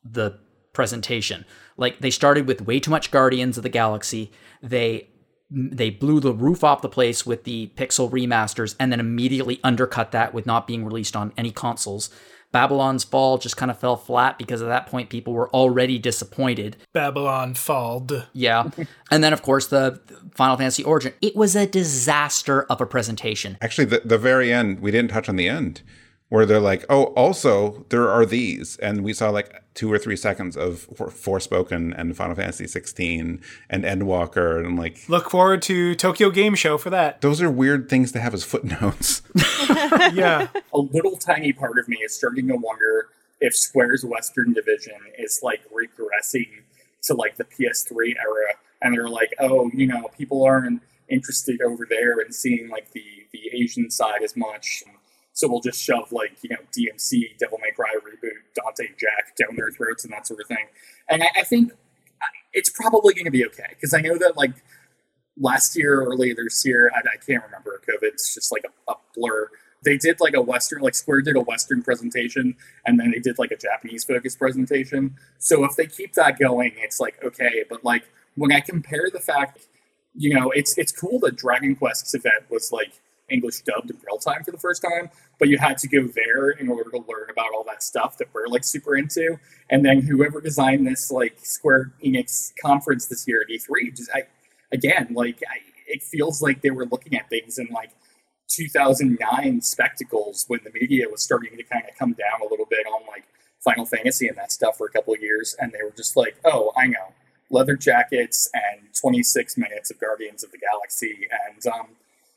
the presentation. Like they started with way too much Guardians of the Galaxy. They they blew the roof off the place with the Pixel remasters and then immediately undercut that with not being released on any consoles. Babylon's Fall just kind of fell flat because at that point people were already disappointed. Babylon Falled. Yeah. and then of course the Final Fantasy Origin. It was a disaster of a presentation. Actually, the, the very end, we didn't touch on the end, where they're like, oh, also, there are these. And we saw like two or three seconds of For- Forspoken and Final Fantasy 16 and Endwalker. And like, Look forward to Tokyo Game Show for that. those are weird things to have as footnotes. Yeah. a little tiny part of me is starting to wonder if Square's Western division is like regressing to like the PS3 era, and they're like, oh, you know, people aren't interested over there in seeing like the the Asian side as much. So we'll just shove like you know DMC, Devil May Cry reboot, Dante Jack down their throats and that sort of thing. And I, I think uh, it's probably going to be okay because I know that like last year or earlier this year, I, I can't remember. COVID's just like a, a blur. They did like a Western, like Square did a Western presentation, and then they did like a Japanese focused presentation. So if they keep that going, it's like okay. But like when I compare the fact, you know, it's it's cool that Dragon Quest's event was like English dubbed in real time for the first time, but you had to go there in order to learn about all that stuff that we're like super into. And then whoever designed this like Square Enix conference this year at E3, just I again like I, it feels like they were looking at things in like 2009 spectacles when the media was starting to kind of come down a little bit on like Final Fantasy and that stuff for a couple of years, and they were just like, "Oh, I know, leather jackets and 26 minutes of Guardians of the Galaxy and um,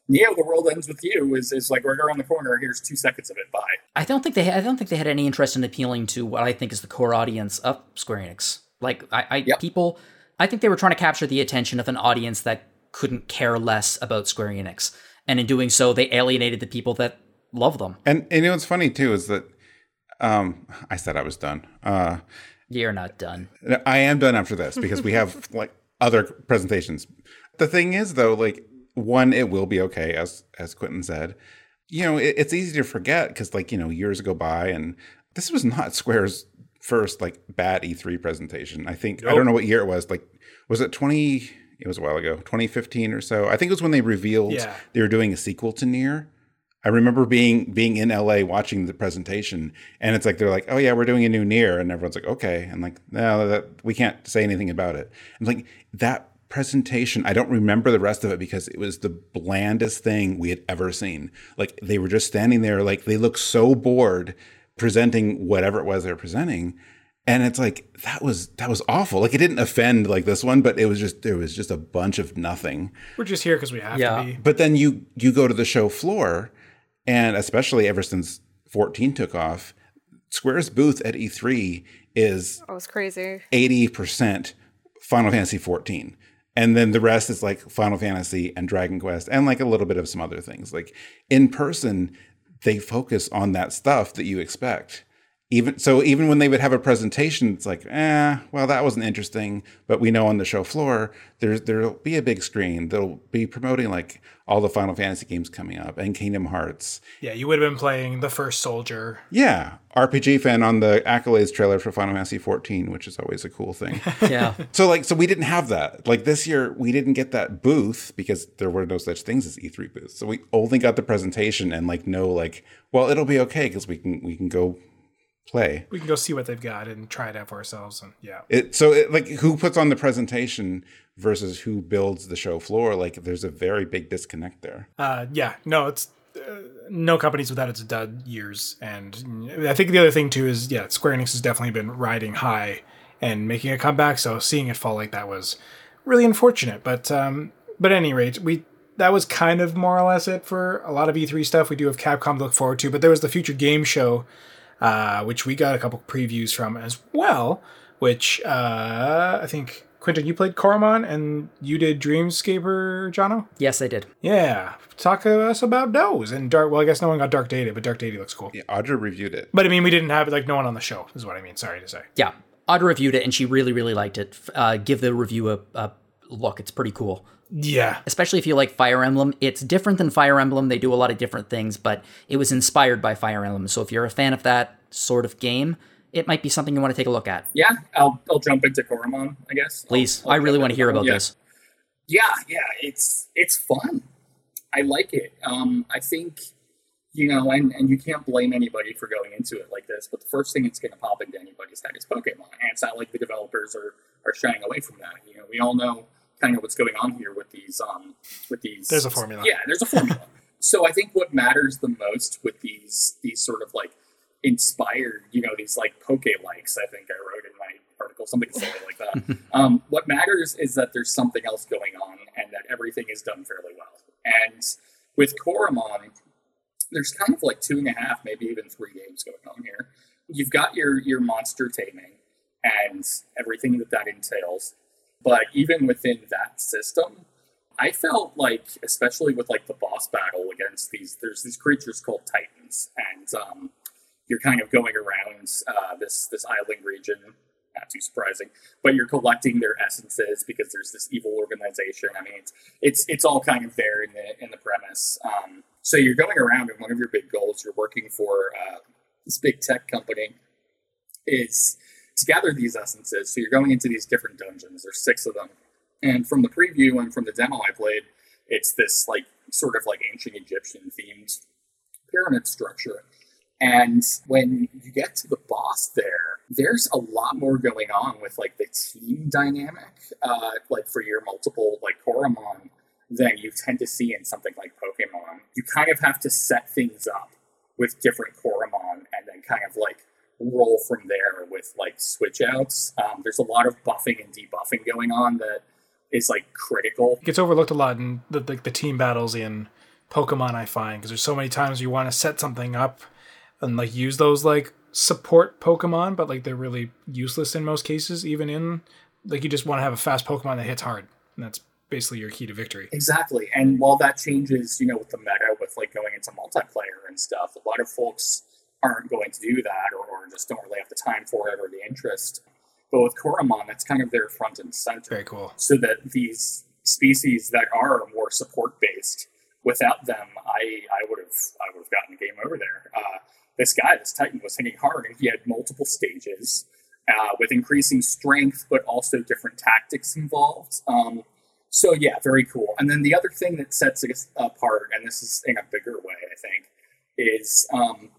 Neo: The World Ends with You is is like right around the corner. Here's two seconds of it. Bye." I don't think they I don't think they had any interest in appealing to what I think is the core audience of Square Enix. Like I, I Yep. people I think they were trying to capture the attention of an audience that couldn't care less about Square Enix. And in doing so, they alienated the people that love them. and, and you know what's funny too is that um, I said I was done. Uh, You're not done. I am done after this because we have like other presentations. The thing is, though, like one, it will be okay, as as Quentin said. You know, it, it's easy to forget because, like, you know, years go by, and this was not Square's first like bad E3 presentation. I think I don't know what year it was. Like, was it twenty? It was a while ago, 2015 or so. I think it was when they revealed Yeah. they were doing a sequel to NieR. I remember being being in LA watching the presentation, and it's like they're like, "Oh yeah, we're doing a new NieR," and everyone's like, "Okay," and like, "No, that we can't say anything about it." And like that presentation, I don't remember the rest of it because it was the blandest thing we had ever seen. Like they were just standing there, like they looked so bored presenting whatever it was they were presenting, and it's like that was that was awful. Like it didn't offend like this one, but it was just there was just a bunch of nothing. We're just here because we have Yeah. to be. But then you you go to the show floor, and especially ever since 14 took off, Square's booth at E3 is oh, That was crazy. 80% Final Fantasy 14. And then the rest is like Final Fantasy and Dragon Quest and like a little bit of some other things. Like in person, they focus on that stuff that you expect. Even so, even when they would have a presentation, it's like, eh, well, that wasn't interesting. But we know on the show floor, there's there'll be a big screen they'll be promoting like all the Final Fantasy games coming up and Kingdom Hearts. Yeah, you would have been playing the first soldier. Yeah, RPG fan on the accolades trailer for Final Fantasy 14, which is always a cool thing. Yeah. So like so we didn't have that. Like this year we didn't get that booth because there were no such things as E3 booths. So we only got the presentation and like no like well it'll be okay cuz we can we can go play. We can go see what they've got and try it out for ourselves. And yeah, It so it, like who puts on the presentation versus who builds the show floor. Like there's a very big disconnect there. uh, yeah, no, it's uh, no companies without its dud years. And I think the other thing too is yeah, Square Enix has definitely been riding high and making a comeback. So seeing it fall like that was really unfortunate. But um, but at any rate, we that was kind of more or less it for a lot of E3 stuff. We do have Capcom to look forward to, but there was the Future Game Show, uh, which we got a couple previews from as well. Which uh, I think Quentin, you played Coromon and you did Dreamscaper, Jono. Yes, I did. Yeah, talk to us about those and Dark. Well, I guess no one got Dark Data, but Dark Data looks cool. Yeah, Audra reviewed it. But I mean, we didn't have like no one on the show. Is what I mean. Sorry to say. Yeah, Audra reviewed it and she really, really liked it. Uh, give the review a, a look. It's pretty cool. Yeah, especially if you like Fire Emblem. It's different than Fire Emblem. They do a lot of different things, but it was inspired by Fire Emblem. So if you're a fan of that sort of game, it might be something you want to take a look at. Yeah, I'll I'll jump into Coromon, I guess. Please, I'll- I'll I really want to hear about Yeah. this. Yeah, yeah, it's it's fun. I like it. Um, I think you know, and and you can't blame anybody for going into it like this. But the first thing that's going to pop into anybody's head is Pokemon, and it's not like the developers are are shying away from that. You know, we all know kind of what's going on here with these um with these. There's a formula. Yeah, there's a formula. so I think what matters the most with these these sort of like inspired, you know, these like poke likes. I think I wrote in my article something silly like that. um, what matters is that there's something else going on and that everything is done fairly well. And with Coromon, there's kind of like two and a half, maybe even three games going on here. You've got your your monster taming and everything that that entails, but even within that system, I felt like, especially with like the boss battle against these, there's these creatures called titans, and um, you're kind of going around uh, this this island region. Not too surprising, but you're collecting their essences because there's this evil organization. I mean, it's it's it's all kind of there in the in the premise. Um, so you're going around, and one of your big goals, you're working for uh, this big tech company, is to gather these essences. So you're going into these different dungeons. There's six of them, and from the preview and from the demo I played, it's this like sort of like ancient Egyptian themed pyramid structure. And when you get to the boss there, there's a lot more going on with like the team dynamic, uh, like for your multiple like Coromon than you tend to see in something like Pokemon. You kind of have to set things up with different Coromon and then kind of like roll from there with like switch outs. Um, there's a lot of buffing and debuffing going on that is like critical. it gets overlooked a lot in the like the team battles in Pokemon. I find because there's so many times you want to set something up and like use those like support Pokemon, but like they're really useless in most cases. Even in like you just want to have a fast Pokemon that hits hard, and that's basically your key to victory. Exactly. And while that changes, you know, with the meta, with like going into multiplayer and stuff, a lot of folks aren't going to do that or, or just don't really have the time for it or the interest. But with Coromon, that's kind of their front and center. Very cool. So that these species that are more support based, without them, I, I would have I would have gotten the game over there. Uh, this guy, this Titan, was hitting hard, and he had multiple stages uh, with increasing strength, but also different tactics involved. Um, so yeah, very cool. And then the other thing that sets it apart, and this is in a bigger way, I think, is um,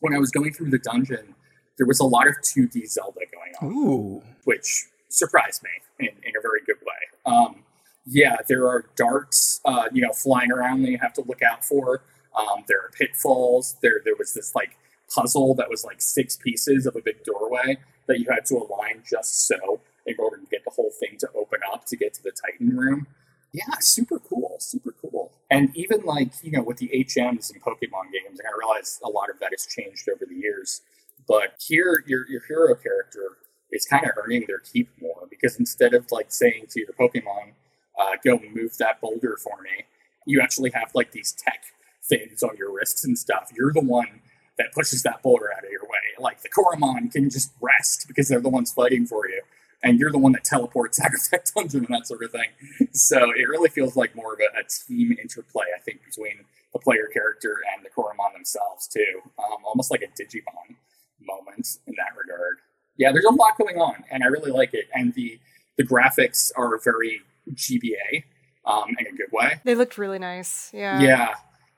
when I was going through the dungeon, there was a lot of 2D Zelda going on Ooh. which surprised me in, in a very good way. Um, yeah, there are darts, uh, you know, flying around that you have to look out for. Um, there are pitfalls. There, there was this like puzzle that was like six pieces of a big doorway that you had to align just so in order to get the whole thing to open up to get to the Titan room. Yeah, super cool, super cool. And even like you know with the HMs and Pokemon games, and I realize a lot of that has changed over the years. But here, your your hero character is kind of earning their keep more because instead of like saying to your Pokemon, uh, "Go move that boulder for me," you actually have like these tech things on your wrists and stuff. You're the one that pushes that boulder out of your way. Like the Coromon can just rest because they're the ones fighting for you, and you're the one that teleports out of that dungeon and that sort of thing. So it really feels like more of a, a team interplay, I think, between the player character and the Coromon themselves too. Um, almost like a Digimon moment in that regard. Yeah, there's a lot going on, and I really like it. And the the graphics are very GBA um, in a good way. They looked really nice. Yeah. Yeah,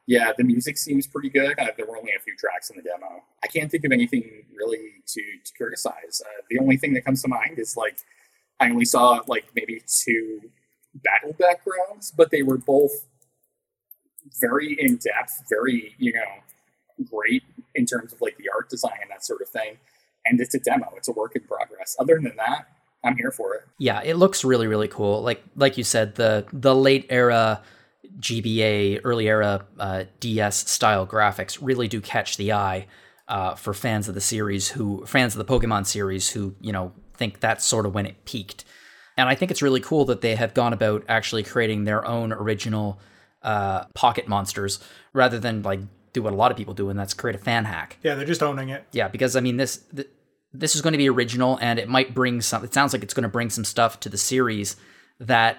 yeah. The music seems pretty good. Uh, there were only a few tracks in the demo, I can't think of anything really to, to criticize. Uh, the only thing that comes to mind is like I only saw like maybe two battle backgrounds, but they were both very in depth, very you know great in terms of like the art design and that sort of thing. And it's a demo; it's a work in progress. Other than that, I'm here for it. Yeah, it looks really really cool. Like like you said, the the late era GBA, early era uh, DS style graphics really do catch the eye uh, for fans of the series who fans of the Pokemon series who you know think that's sort of when it peaked. And I think it's really cool that they have gone about actually creating their own original uh, pocket monsters rather than like do what a lot of people do, and that's create a fan hack. Yeah, they're just owning it. Yeah, because I mean this th- this is going to be original, and it might bring some. It sounds like it's going to bring some stuff to the series that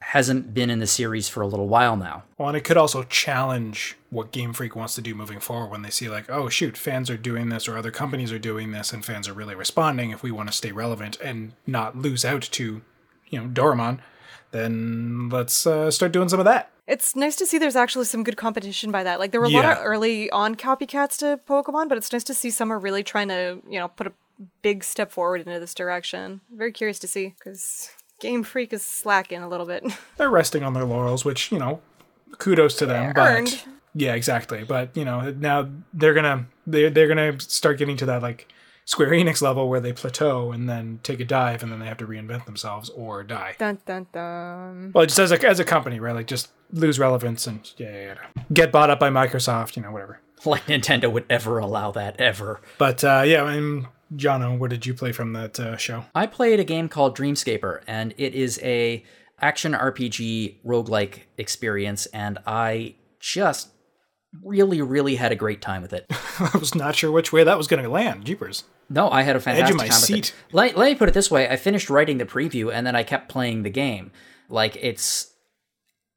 hasn't been in the series for a little while now. Well, and it could also challenge what Game Freak wants to do moving forward when they see, like, oh, shoot, fans are doing this or other companies are doing this and fans are really responding. If we want to stay relevant and not lose out to, you know, Doraemon, then let's uh, start doing some of that. It's nice to see there's actually some good competition by that. Like there were a lot of early on copycats to Pokemon, but it's nice to see some are really trying to, you know, put a big step forward into this direction. Very curious to see because Game Freak is slacking a little bit. They're resting on their laurels, which, you know, kudos to them. But Earned. yeah, exactly. But, you know, now they're going to they're, they're going to start getting to that, like, Square Enix level where they plateau and then take a dive and then they have to reinvent themselves or die. dun dun dun. Well, just as a, as a company, right? Like, just lose relevance and yeah, yeah, yeah. get bought up by Microsoft, you know, whatever. Like Nintendo would ever allow that ever. But uh, yeah, and Jono, what did you play from that uh, show? I played a game called Dreamscaper, and it is a action RPG roguelike experience, and I just really, really had a great time with it. I was not sure which way that was going to land. Jeepers. No, I had a fantastic my time with seat. it. Let, let me put it this way: I finished writing the preview, and then I kept playing the game. Like it's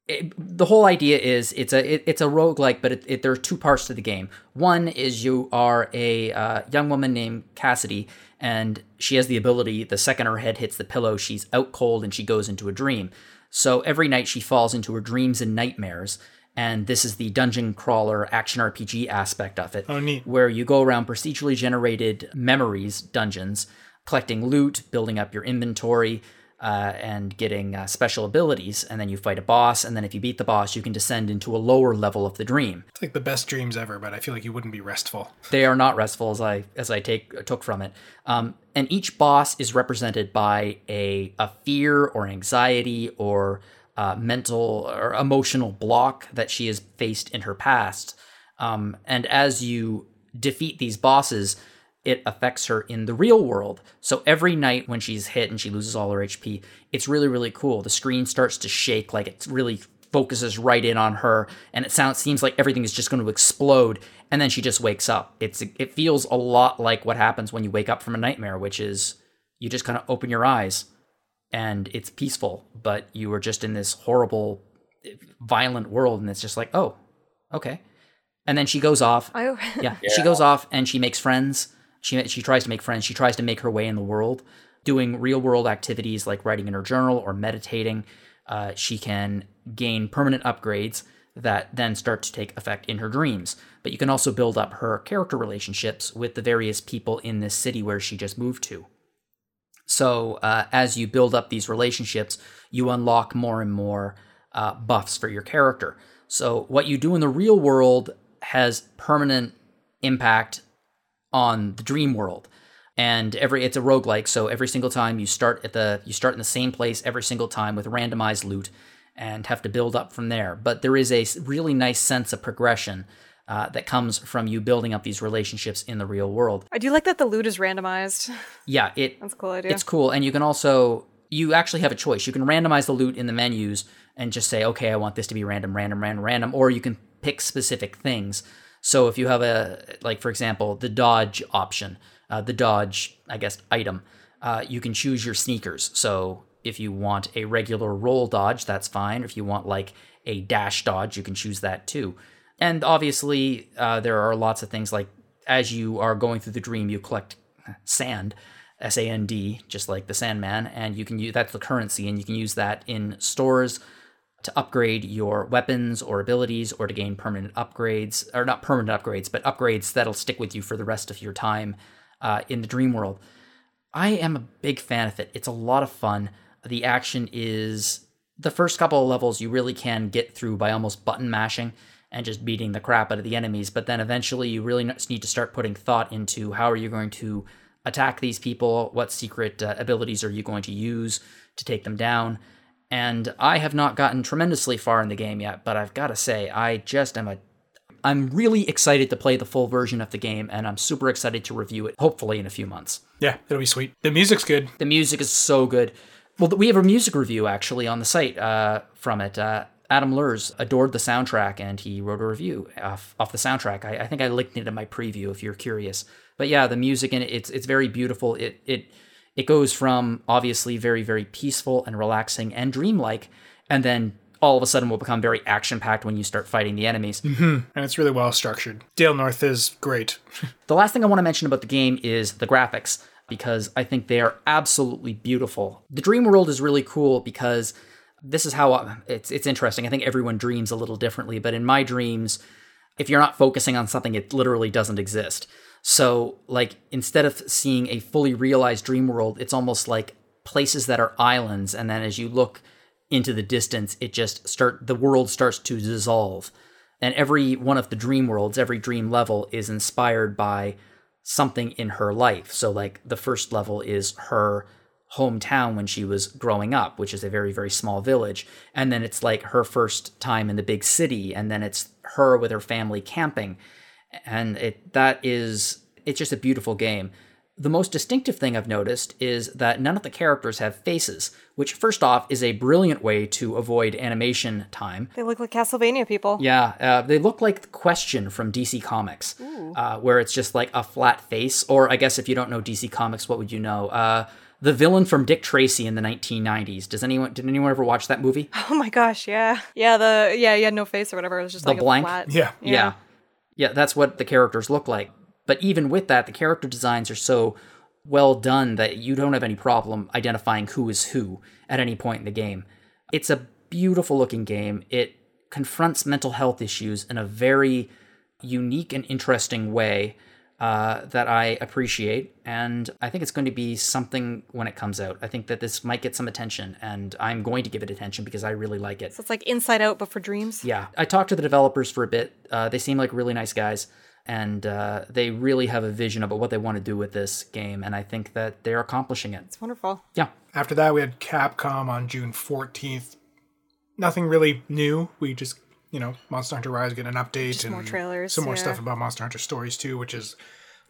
it, the whole idea is it's a it, it's a roguelike, but it, it, there are two parts to the game. One is you are a uh, young woman named Cassidy, and she has the ability. The second her head hits the pillow, she's out cold and she goes into a dream. So every night she falls into her dreams and nightmares. And this is the dungeon crawler action RPG aspect of it Oh, neat. where you go around procedurally generated memories dungeons, collecting loot, building up your inventory, uh, and getting uh, special abilities. And then you fight a boss, and then if you beat the boss, you can descend into a lower level of the dream. It's like the best dreams ever, but I feel like you wouldn't be restful. They are not restful as I as I take took from it. Um, and each boss is represented by a a fear or anxiety or uh, mental or emotional block that she has faced in her past. Um, and as you defeat these bosses, it affects her in the real world. So every night when she's hit and she loses all her HP, it's really really cool. The screen starts to shake like it really focuses right in on her and it sounds seems like everything is just going to explode and then she just wakes up. It's it feels a lot like what happens when you wake up from a nightmare, which is you just kind of open your eyes and it's peaceful, but you are just in this horrible violent world and it's just like, "Oh, okay." And then she goes off I yeah, she goes off and she makes friends. She she tries to make friends. She tries to make her way in the world, doing real world activities like writing in her journal or meditating. Uh, she can gain permanent upgrades that then start to take effect in her dreams. But you can also build up her character relationships with the various people in this city where she just moved to. So uh, as you build up these relationships, you unlock more and more uh, buffs for your character. So what you do in the real world has permanent impact on the dream world. And every it's a roguelike, so every single time you start at the you start in the same place every single time with randomized loot and have to build up from there. But there is a really nice sense of progression uh, that comes from you building up these relationships in the real world. I do like that the loot is randomized. Yeah, it That's a cool idea. it's cool, and you can also you actually have a choice. You can randomize the loot in the menus and just say, okay, I want this to be random, random, random, random, or you can pick specific things. So if you have a like, for example, the dodge option, uh, the dodge, I guess, item, uh, you can choose your sneakers. So if you want a regular roll dodge, that's fine. If you want like a dash dodge, you can choose that too. And obviously, uh, there are lots of things like as you are going through the dream, you collect sand, S A N D, just like the Sandman, and you can use that's the currency, and you can use that in stores to upgrade your weapons or abilities or to gain permanent upgrades, or not permanent upgrades, but upgrades that'll stick with you for the rest of your time uh, in the dream world. I am a big fan of it. It's a lot of fun. The action is the first couple of levels you really can get through by almost button mashing and just beating the crap out of the enemies, but then eventually you really need to start putting thought into how are you going to attack these people, what secret uh, abilities are you going to use to take them down. And I have not gotten tremendously far in the game yet, but I've got to say, I just am a. I'm really excited to play the full version of the game, and I'm super excited to review it, hopefully in a few months. Yeah, it'll be sweet. The music's good. The music is so good. Well, we have a music review actually on the site uh, from it. Uh, Adam Lurs adored the soundtrack, and he wrote a review off, off the soundtrack. I, I think I linked it in my preview if you're curious. But yeah, the music in it, it's it's very beautiful. It it it goes from obviously very, very peaceful and relaxing and dreamlike, and then all of a sudden will become very action packed when you start fighting the enemies. Mm-hmm. And it's really well structured. Dale North is great. the last thing I want to mention about the game is the graphics, because I think they are absolutely beautiful. The dream world is really cool because this is how I, it's it's interesting. I think everyone dreams a little differently, but in my dreams, if you're not focusing on something, it literally doesn't exist. So, like, instead of seeing a fully realized dream world, it's almost like places that are islands. And then as you look into the distance, it just start the world starts to dissolve. And every one of the dream worlds, every dream level is inspired by something in her life. So, like, the first level is her hometown when she was growing up, which is a very, very small village. And then it's like her first time in the big city. And then it's her with her family camping and it that is it's just a beautiful game. The most distinctive thing I've noticed is that none of the characters have faces, which first off is a brilliant way to avoid animation time. They look like Castlevania people. Yeah, uh, they look like the Question from DC Comics, uh, where it's just like a flat face. Or I guess if you don't know DC Comics, what would you know? Uh, the villain from Dick Tracy in the 1990s. Does anyone did anyone ever watch that movie? Oh my gosh, yeah, yeah. The yeah, he had no face or whatever. It was just The like blank? a flat. Yeah. Yeah. yeah. That's what the characters look like. But even with that, the character designs are so well done that you don't have any problem identifying who is who at any point in the game. It's a beautiful looking game. It confronts mental health issues in a very unique and interesting way uh, that I appreciate. And I think it's going to be something when it comes out. I think that this might get some attention, and I'm going to give it attention because I really like it. So it's like Inside Out, but for dreams. Yeah, I talked to the developers for a bit. Uh, they seem like really nice guys, and uh, they really have a vision about what they want to do with this game, and I think that they're accomplishing it. It's wonderful. Yeah, After that, we had Capcom on June 14th. Nothing really new. We just, you know, Monster Hunter Rise get an update Just and more trailers, some more yeah. stuff about Monster Hunter Stories too, which is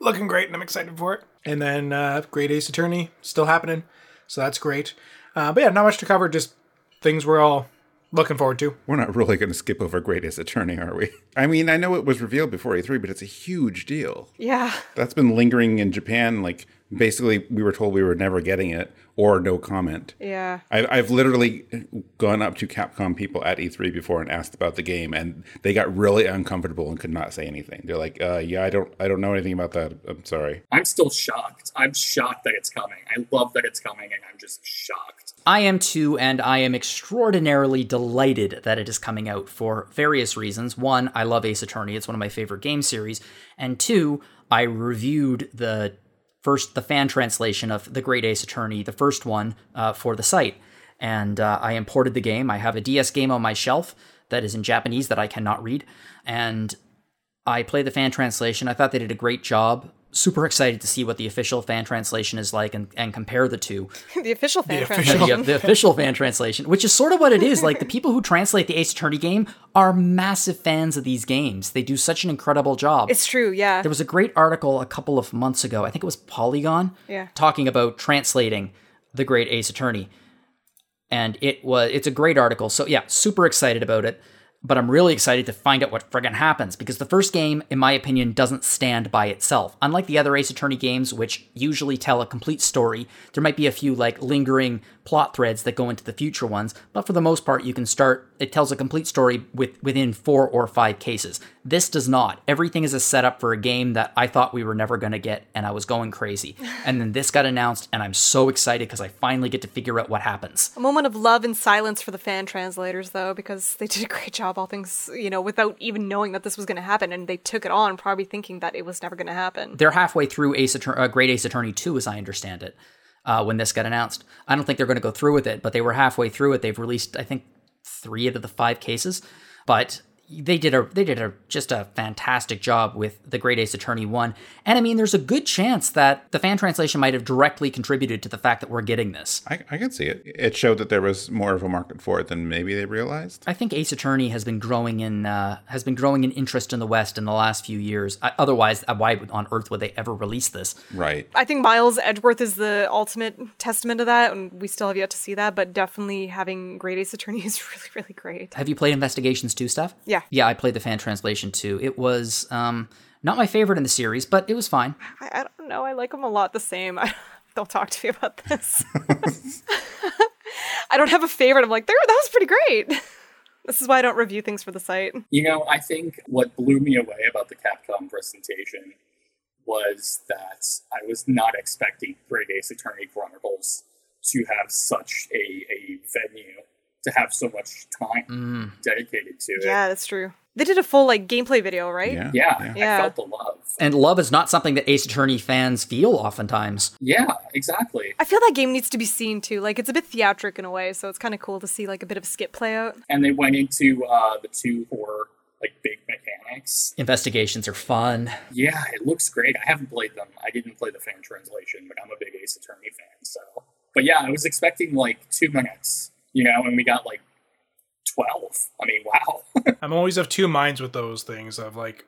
looking great, and I'm excited for it. And then uh, Great Ace Attorney still happening, so that's great. Uh, but yeah, not much to cover. Just things we're all looking forward to. We're not really going to skip over Great Ace Attorney, are we? I mean, I know it was revealed before E3, but it's a huge deal. Yeah. That's been lingering in Japan. Like, basically, we were told we were never getting it or no comment. Yeah. I, I've literally gone up to Capcom people at E3 before and asked about the game, and they got really uncomfortable and could not say anything. They're like, uh, "Yeah, I don't, I don't know anything about that. I'm sorry." I'm still shocked. I'm shocked that it's coming. I love that it's coming, and I'm just shocked. I am too, and I am extraordinarily delighted that it is coming out for various reasons. One, I love Ace Attorney, it's one of my favorite game series. And two, I reviewed the first, the fan translation of The Great Ace Attorney, the first one, uh, for the site. And uh, I imported the game. I have a DS game on my shelf that is in Japanese that I cannot read. And I play the fan translation. I thought they did a great job. Super excited to see what the official fan translation is like and, and compare the two the official fan The translation. official- the, the official fan translation, which is sort of what it is. Like the people who translate the Ace Attorney game are massive fans of these games. They do such an incredible job. It's true, yeah. there was a great article a couple of months ago. I think it was Polygon, Yeah. talking about translating the Great Ace Attorney, and it was it's a great article. So yeah, super excited about it. But I'm really excited to find out what friggin' happens because the first game, in my opinion, doesn't stand by itself. Unlike the other Ace Attorney games, which usually tell a complete story, there might be a few like lingering plot threads that go into the future ones, but for the most part, you can start. It tells a complete story with within four or five cases. This does not. Everything is a setup for a game that I thought we were never going to get, and I was going crazy. And then this got announced, and I'm so excited because I finally get to figure out what happens. A moment of love and silence for the fan translators, though, because they did a great job, all things, you know, without even knowing that this was going to happen, and they took it on, probably thinking that it was never going to happen. They're halfway through Ace Attorney, uh, Great Ace Attorney 2, as I understand it, uh, when this got announced. I don't think they're going to go through with it, but they were halfway through it. They've released, I think, three out of the five cases, but they did a they did a just a fantastic job with the Great Ace Attorney one. And I mean, there's a good chance that the fan translation might have directly contributed to the fact that we're getting this. I, I can see it. It showed that there was more of a market for it than maybe they realized. I think Ace Attorney has been growing in uh, has been growing in interest in the West in the last few years. I, otherwise, uh, why on earth would they ever release this? Right. I think Miles Edgeworth is the ultimate testament to that, and we still have yet to see that, but definitely having Great Ace Attorney is really, really great. Have you played Investigations 2 stuff? Yeah. Yeah, I played the fan translation too. It was um, not my favorite in the series, but it was fine. I, I don't know, I like them a lot the same. I, don't talk to me about this. I don't have a favorite. I'm like, there, that was pretty great. This is why I don't review things for the site. You know, I think what blew me away about the Capcom presentation was that I was not expecting Great Ace Attorney Chronicles to have such a, a venue, to have so much time dedicated to it. Yeah, that's true. They did a full like gameplay video, right? Yeah. Yeah, Yeah. I felt the love. And love is not something that Ace Attorney fans feel oftentimes. Yeah, exactly. I feel that game needs to be seen too. Like it's a bit theatric in a way, so it's kind of cool to see like a bit of a skit play out. And they went into uh, the two horror, like big mechanics. Investigations are fun. Yeah, it looks great. I haven't played them. I didn't play the fan translation, but I'm a big Ace Attorney fan. So, but yeah, I was expecting like two minutes, you know, and we got like twelve. I mean, wow. I'm always of two minds with those things of like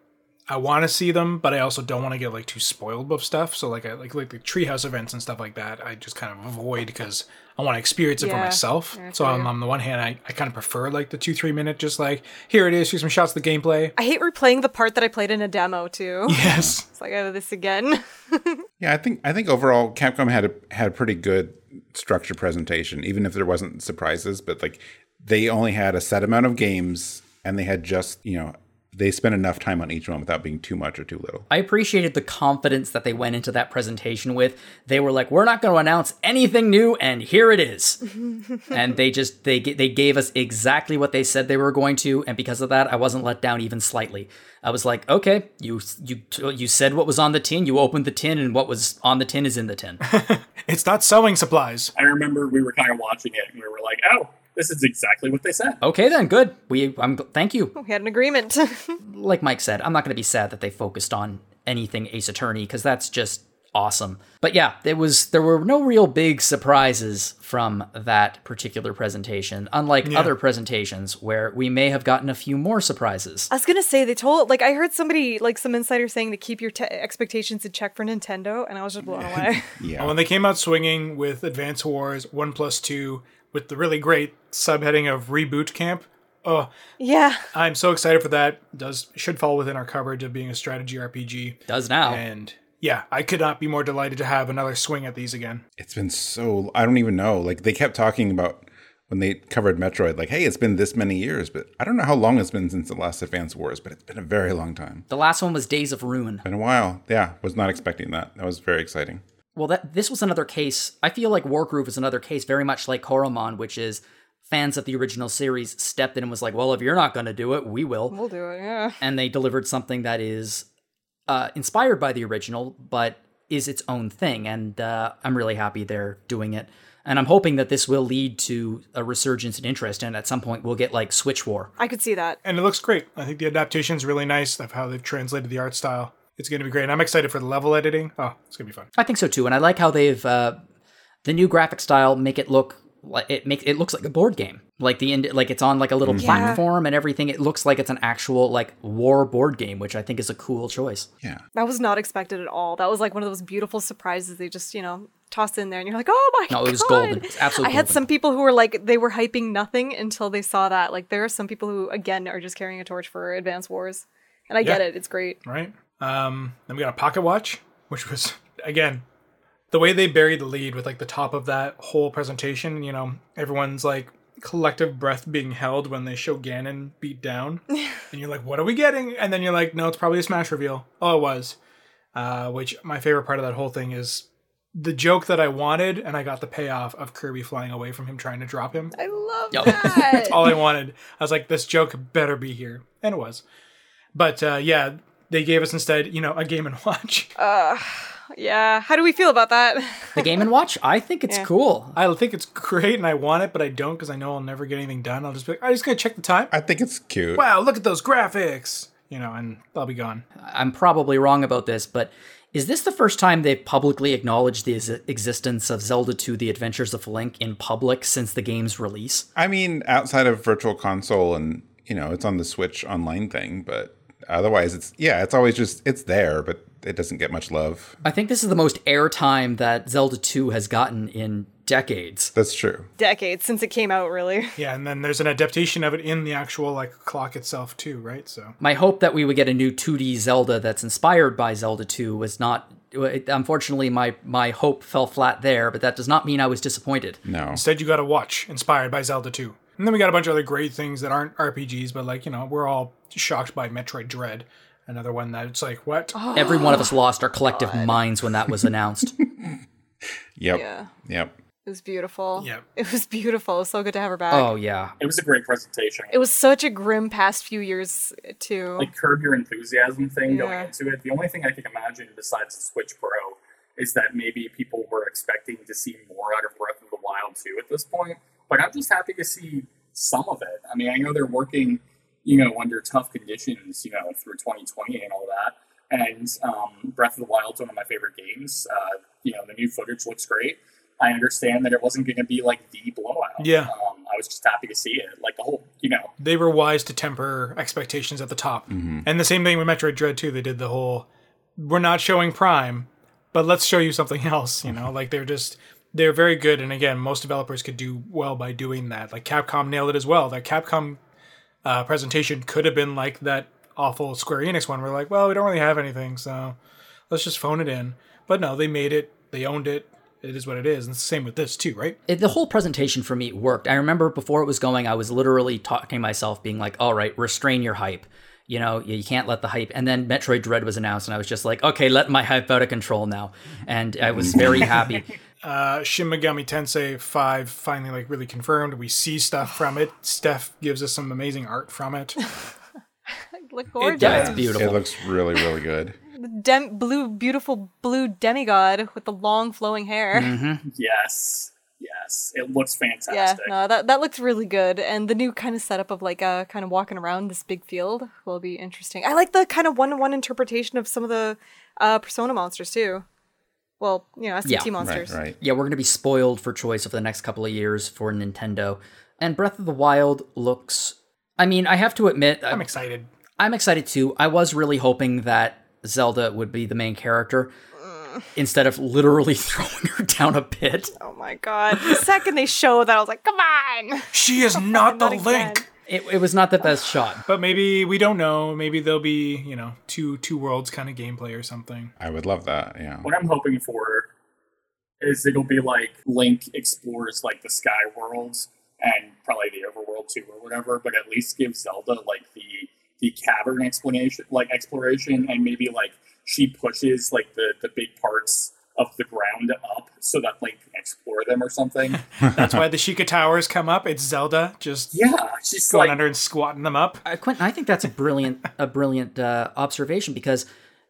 I want to see them, but I also don't want to get like too spoiled with stuff. So like I like like the treehouse events and stuff like that. I just kind of avoid because I want to experience it for myself. Yeah, I so on, um, on the one hand, I, I kind of prefer like the two three minute, just like here it is, here's some shots of the gameplay. I hate replaying the part that I played in a demo too. Yes, It's like oh, this again. Yeah, I think I think overall Capcom had a had a pretty good structured presentation, even if there wasn't surprises. But like they only had a set amount of games, and they had just you know they spent enough time on each one without being too much or too little. I appreciated the confidence that they went into that presentation with. They were like, "We're not going to announce anything new, and here it is." and they just they they gave us exactly what they said they were going to, and because of that, I wasn't let down even slightly. I was like, "Okay, you you you said what was on the tin. You opened the tin, and what was on the tin is in the tin." it's not sewing supplies. I remember we were kind of watching it and we were like, oh, this is exactly what they said. okay, then good. We I'm thank you. Oh, we had an agreement. like Mike said, I'm not going to be sad that they focused on anything Ace Attorney because that's just awesome. But yeah, there was there were no real big surprises from that particular presentation, unlike Yeah. other presentations where we may have gotten a few more surprises. I was gonna say they told like I heard somebody like some insider saying to keep your te- expectations in check for Nintendo, and I was just blown away. Yeah, When they came out swinging with Advance Wars One Plus Two with the really great subheading of Reboot Camp. Oh, yeah, I'm so excited for that. Does should fall within our coverage of being a strategy RPG. Does now. And yeah, I could not be more delighted to have another swing at these again. it's been so I don't even know. Like they kept talking about when they covered Metroid, like, hey, it's been this many years, but I don't know how long it's been since the last Advance Wars, but it's been a very long time. The last one was Days of Ruin. Been a while. Yeah, was not expecting that. That was very exciting. Well, that this was another case. I feel like Wargroove is another case, very much like Coromon, which is fans of the original series stepped in and was like, "Well, if you're not going to do it, we will." we'll do it. Yeah, and they delivered something that is uh, inspired by the original, but is its own thing. And uh, I'm really happy they're doing it. And I'm hoping that this will lead to a resurgence in interest, and at some point we'll get like Switch War. I could see that. And it looks great. I think the adaptation's really nice of how they've translated the art style. It's going to be great. And I'm excited for the level editing. Oh, it's going to be fun. I think so too, and I like how they've uh, the new graphic style make it look like it make it looks like a board game, like the end like it's on like a little platform and everything. It looks like it's an actual like war board game, which I think is a cool choice. Yeah. That was not expected at all. That was like one of those beautiful surprises they just you know tossed in there, and you're like, oh my No, god, it was golden. It's absolutely I had golden. some people who were like they were hyping nothing until they saw that. Like there are some people who again are just carrying a torch for advanced Wars, and I get it. It's great. Right? Um, then we got a pocket watch, which was, again, the way they buried the lead with like the top of that whole presentation, you know, everyone's like collective breath being held when they show Ganon beat down, and you're like, "What are we getting?" And then you're like, "No, it's probably a Smash reveal." Oh, it was. Uh, which my favorite part of that whole thing is the joke that I wanted, and I got the payoff of Kirby flying away from him trying to drop him. I love Yep. that. all I wanted. I was like, this joke better be here, and it was. But uh, yeah, they gave us instead, you know, a Game and Watch. Yeah. How do we feel about that? The Game and Watch, I think it's Yeah. cool. I think it's great, and I want it, but I don't because I know I'll never get anything done. I'll just be like, I'm just gonna check the time. I think it's cute. Wow, look at those graphics, you know, and I'll be gone. I'm probably wrong about this, but is this the first time they've publicly acknowledged the ex- existence of Zelda 2 The Adventures of Link in public since the game's release? I mean, outside of Virtual Console and you know, it's on the Switch online thing, but otherwise, it's yeah, it's always just it's there, but it doesn't get much love. I think this is the most airtime that Zelda 2 has gotten in decades. That's true. Decades since it came out, really. Yeah, and then there's an adaptation of it in the actual like clock itself too, right? So My hope that we would get a new 2D Zelda that's inspired by Zelda 2 was not. it- Unfortunately, my, my hope fell flat there, but that does not mean I was disappointed. No, instead, you got a watch inspired by Zelda 2. And then we got a bunch of other great things that aren't RPGs, but like you know, we're all shocked by Metroid Dread, another one that it's like what? Every one of us oh lost our collective minds when that was announced. yep, Yeah. yep. It was beautiful. Yeah. It was beautiful. It was so good to have her back. oh, yeah. It was a great presentation. It was such a grim past few years, too. like curb your enthusiasm thing going into it. The only thing I can imagine besides the Switch Pro is that maybe people were expecting to see more out of Breath of the Wild too at this point. But I'm just happy to see some of it. I mean, I know they're working, you know, under tough conditions, you know, through 2020 and all that. And um, Breath of the Wild's one of my favorite games. Uh, you know, the new footage looks great. I understand that it wasn't going to be like the blowout. Yeah. Um, I was just happy to see it. Like the whole, you know, they were wise to temper expectations at the top. And the same thing with Metroid Dread 2. They did the whole we're not showing Prime, but let's show you something else, you know? like they're just they're very good and again, most developers could do well by doing that. Like Capcom nailed it as well. That Capcom uh, presentation could have been like that awful Square Enix one. We're like, well, we don't really have anything, so let's just phone it in. But no, they made it. They owned it. It is what it is. And it's the same with this too, right? it, the whole presentation for me worked. I remember before it was going, I was literally talking to myself, being like, "All right, restrain your hype. You know, you you can't let the hype." And then Metroid Dread was announced, and I was just like, "Okay, let my hype out of control now." And I was very happy. Uh, Shin Megami Tensei 5 finally like really confirmed. We see stuff from it. Steph gives us some amazing art from it. Look gorgeous. Yeah, it's does. beautiful. It looks really, really good. Dem- blue, beautiful blue demigod with the long flowing hair. Mm-hmm. yes, yes, it looks fantastic. Yeah, fantastic. no, that that looks really good, and the new kind of setup of like uh kind of walking around this big field will be interesting. I like the kind of one to one interpretation of some of the uh Persona monsters too. Well, you know, SCT Yeah, Right, monsters. right. yeah, we're going to be spoiled for choice over the next couple of years for Nintendo. And Breath of the Wild looks. I mean, I have to admit, I'm I'm, excited. I'm excited too. I was really hoping that Zelda would be the main character instead of literally throwing her down a pit. Oh my god! The second they showed that, I was like, "Come on!" She is not the Not again. Link. It, it was not the best shot. But maybe we don't know. Maybe there'll be, you know, two two worlds kind of gameplay or something. I would love that. Yeah. What I'm hoping for is it'll be like Link explores like the Sky worlds and probably the Overworld too or whatever, but at least give Zelda like the the cavern explanation, like exploration, and maybe like she pushes like the the big parts of the ground up so that Link can explore them or something. That's why the Sheikah Towers come up. It's Zelda just yeah, she's going like under and squatting them up. Uh, Quentin, I think that's a brilliant, a brilliant uh, observation because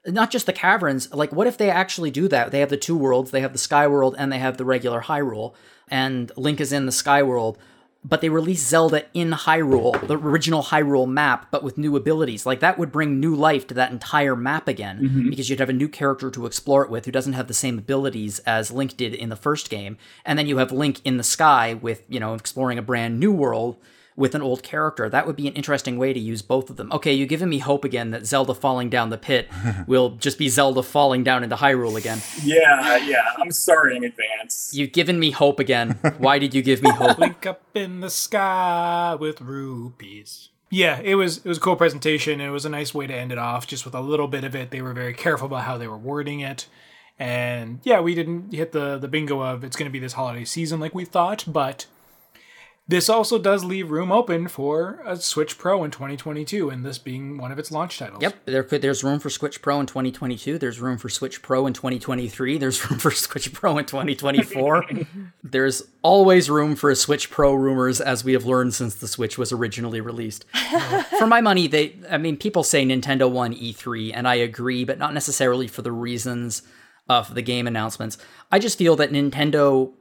not just the caverns. Like, what if they actually do that? They have the two worlds. They have the Sky World and they have the regular Hyrule, and Link is in the Sky World. But they release Zelda in Hyrule, the original Hyrule map, but with new abilities. Like that would bring new life to that entire map again, mm-hmm. because you'd have a new character to explore it with who doesn't have the same abilities as Link did in the first game. And then you have Link in the sky with, you know, exploring a brand new world with an old character. That would be an interesting way to use both of them. Okay, you've given me hope again that Zelda falling down the pit will just be Zelda falling down into Hyrule again. yeah, yeah. I'm sorry in advance. You've given me hope again. Why did you give me hope? Link up in the sky with rupees. Yeah, it was it was a cool presentation. It was a nice way to end it off, just with a little bit of it. They were very careful about how they were wording it, And yeah, we didn't hit the the bingo of it's going to be this holiday season like we thought, but this also does leave room open for a Switch Pro in 2022, and this being one of its launch titles. Yep, there could there's room for Switch Pro in 2022. There's room for Switch Pro in 2023. There's room for Switch Pro in 2024. there's always room for a Switch Pro rumors, as we have learned since the Switch was originally released. for my money, they I mean people say Nintendo won E3, and I agree, but not necessarily for the reasons of the game announcements. I just feel that Nintendo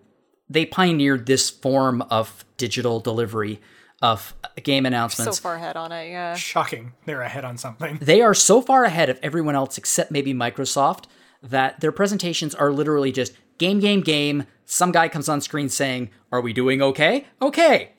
they pioneered this form of digital delivery of game announcements. So far ahead on it, yeah. Shocking. They're ahead on something. they are so far ahead of everyone else except maybe Microsoft that their presentations are literally just game, game, game. Some guy comes on screen saying, "Are we doing okay? Okay,"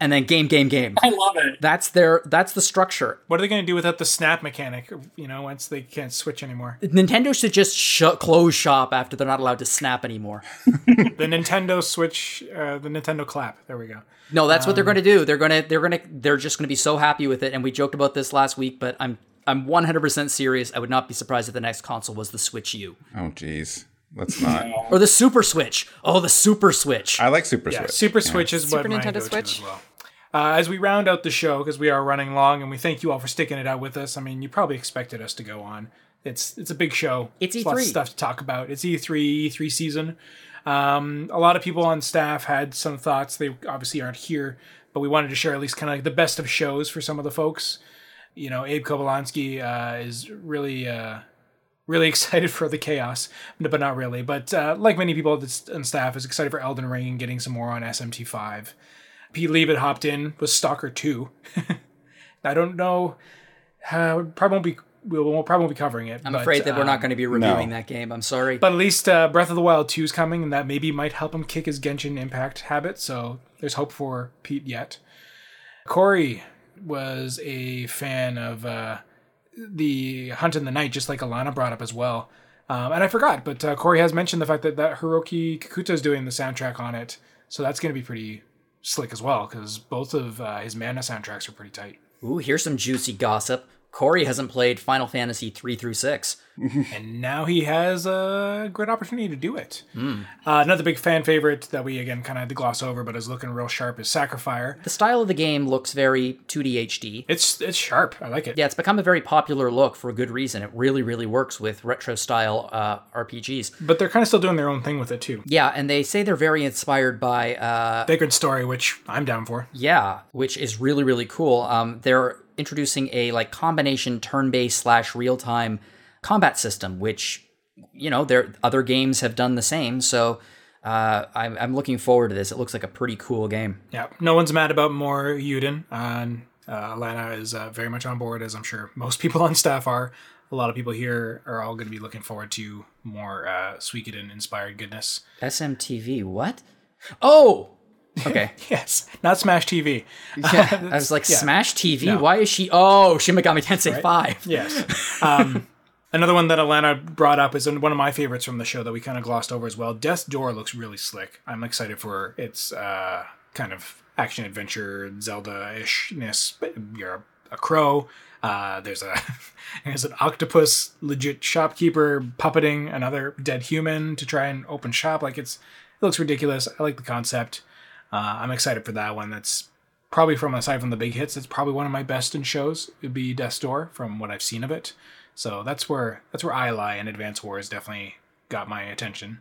and then game, game, game. I love it. That's their that's the structure. What are they going to do without the snap mechanic? You know, once they can't switch anymore. Nintendo should just shut close shop after they're not allowed to snap anymore. The Nintendo Switch, uh, the Nintendo clap. There we go. No, that's what they're going to do. They're going to they're going to they're just going to be so happy with it. And we joked about this last week, but I'm I'm 100% serious. I would not be surprised if the next console was the Switch U Oh, geez. Let's not. or the Super Switch. Oh, the Super Switch. I like Super Yeah, Switch. Super Switch is what Super my Nintendo Switch. as well. Uh, as we round out the show, because we are running long, and we thank you all for sticking it out with us. I mean, you probably expected us to go on. It's it's a big show. It's There's lots of E3. stuff to talk about. It's E E3, E3 season. Um, a lot of people on staff had some thoughts. They obviously aren't here, but we wanted to share at least kind of like the best of shows for some of the folks. You know, Abe Kobolansky uh, is really. Uh, really excited for the chaos, but not really. But uh, like many people on staff, is excited for Elden Ring and getting some more on SMT5. Pete Leavitt hopped in with Stalker 2. I don't know. Uh, probably won't be. We'll, we'll probably won't be covering it. I'm afraid that we're um, not going to be reviewing no. that game. I'm sorry. But at least uh, Breath of the Wild 2 is coming, and that maybe might help him kick his Genshin Impact habit. So there's hope for Pete yet. Corey was a fan of uh, the Hunt in the Night, just like Alana brought up as well. Um, and I forgot, but uh, Corey has mentioned the fact that, that Hiroki Kikuta is doing the soundtrack on it. So that's going to be pretty slick as well, because both of uh, his Mana soundtracks are pretty tight. Ooh, here's some juicy gossip. Corey hasn't played Final Fantasy 3 through 6. and now he has a great opportunity to do it. Uh, another big fan favorite that we again kind of had to gloss over, but is looking real sharp is SacriFire. The style of the game looks very 2D HD. It's it's sharp. I like it. Yeah, it's become a very popular look for a good reason. It really, really works with retro style uh, RPGs. But they're kind of still doing their own thing with it too. Yeah, and they say they're very inspired by uh, Sacred Story, which I'm down for. Yeah, which is really really cool. Um, they're introducing a like combination turn-based slash real-time combat system, which you know, their other games have done the same. So uh, I'm, I'm looking forward to this. It looks like a pretty cool game. Yeah, no one's mad about more Eiyuden. And uh, Lana is uh, very much on board, as I'm sure most people on staff are. A lot of people here are all going to be looking forward to more uh, Suikoden inspired goodness. SMTV, what? Oh, okay. Yes, not Smash TV. Yeah, I was like, yeah. Smash TV. No. Why is she? Oh, Shin Megami Tensei Five. Yes. Um, another one that Alana brought up is one of my favorites from the show that we kind of glossed over as well. Death's Door looks really slick. I'm excited for its uh, kind of action adventure Zelda ishness. You're a crow. Uh, there's a there's an octopus legit shopkeeper puppeting another dead human to try and open shop. Like it's it looks ridiculous. I like the concept. Uh, I'm excited for that one. That's probably from aside from the big hits, it's probably one of my best in shows. It'd be Death's Door from what I've seen of it. So that's where that's where I lie, and Advance Wars definitely got my attention.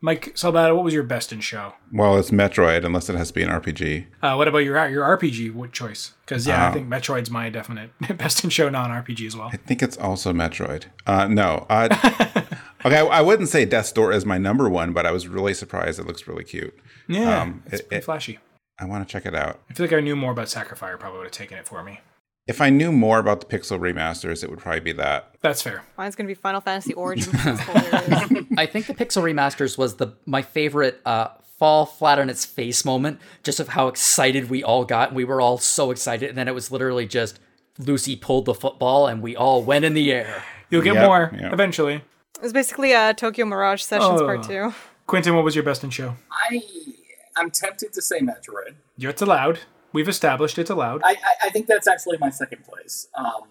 Mike Salbato, what was your best in show? Well, it's Metroid, unless it has to be an RPG. Uh, what about your your RPG what choice? Because yeah, I think Metroid's my definite best in show non RPG as well. I think it's also Metroid. Uh, no. Uh, okay, I, I wouldn't say Death's Door is my number one, but I was really surprised. It looks really cute. Yeah, Um, it's it- pretty it- flashy. I want to check it out. I feel like I knew more about SacriFire, probably would have taken it for me. If I knew more about the Pixel remasters, it would probably be that. That's fair. Mine's gonna be Final Fantasy Origins. I think the Pixel remasters was the my favorite uh, fall flat on its face moment, just of how excited we all got. And We were all so excited, and then it was literally just Lucy pulled the football, and we all went in the air. You'll get Yep, more yep. eventually. It was basically uh, Tokyo Mirage Sessions Oh. Part Two. Quentin, what was your best in show? I I'm tempted to say Metroid. It's allowed. We've established it's allowed. I, I, I think that's actually my second place. Um,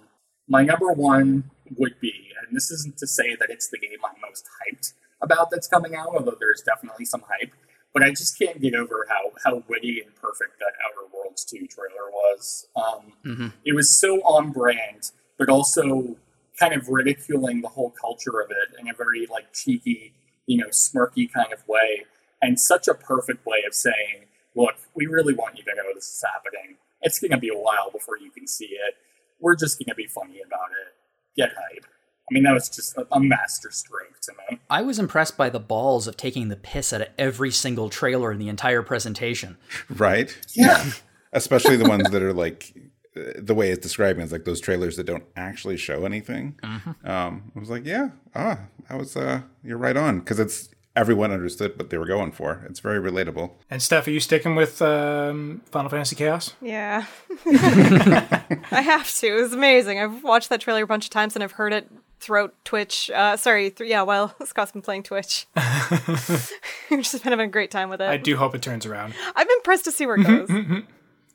my number one would be, and this isn't to say that it's the game I'm most hyped about that's coming out, although there's definitely some hype. But I just can't get over how how witty and perfect that Outer Worlds 2 trailer was. Um, Mm-hmm. It was so on brand, but also kind of ridiculing the whole culture of it in a very like cheeky, you know, smirky kind of way, and such a perfect way of saying, "Look, we really want you to know this is happening. It's going to be a while before you can see it. We're just going to be funny about it. Get hype." I mean, that was just a, a master stroke to me. I was impressed by the balls of taking the piss out of every single trailer in the entire presentation. Right? Yeah. Especially the ones that are like the way it's describing is like those trailers that don't actually show anything. Um, I was like, yeah, ah, that was uh, you're right on because it's everyone understood what they were going for. It's very relatable. And Steph, are you sticking with um, Final Fantasy Chaos? Yeah. I have to. It was amazing. I've watched that trailer a bunch of times and I've heard it throughout Twitch. Uh, sorry, th- yeah, while Scott's been playing Twitch. We've just been having a great time with it. I do hope it turns around. I'm impressed to see where it goes.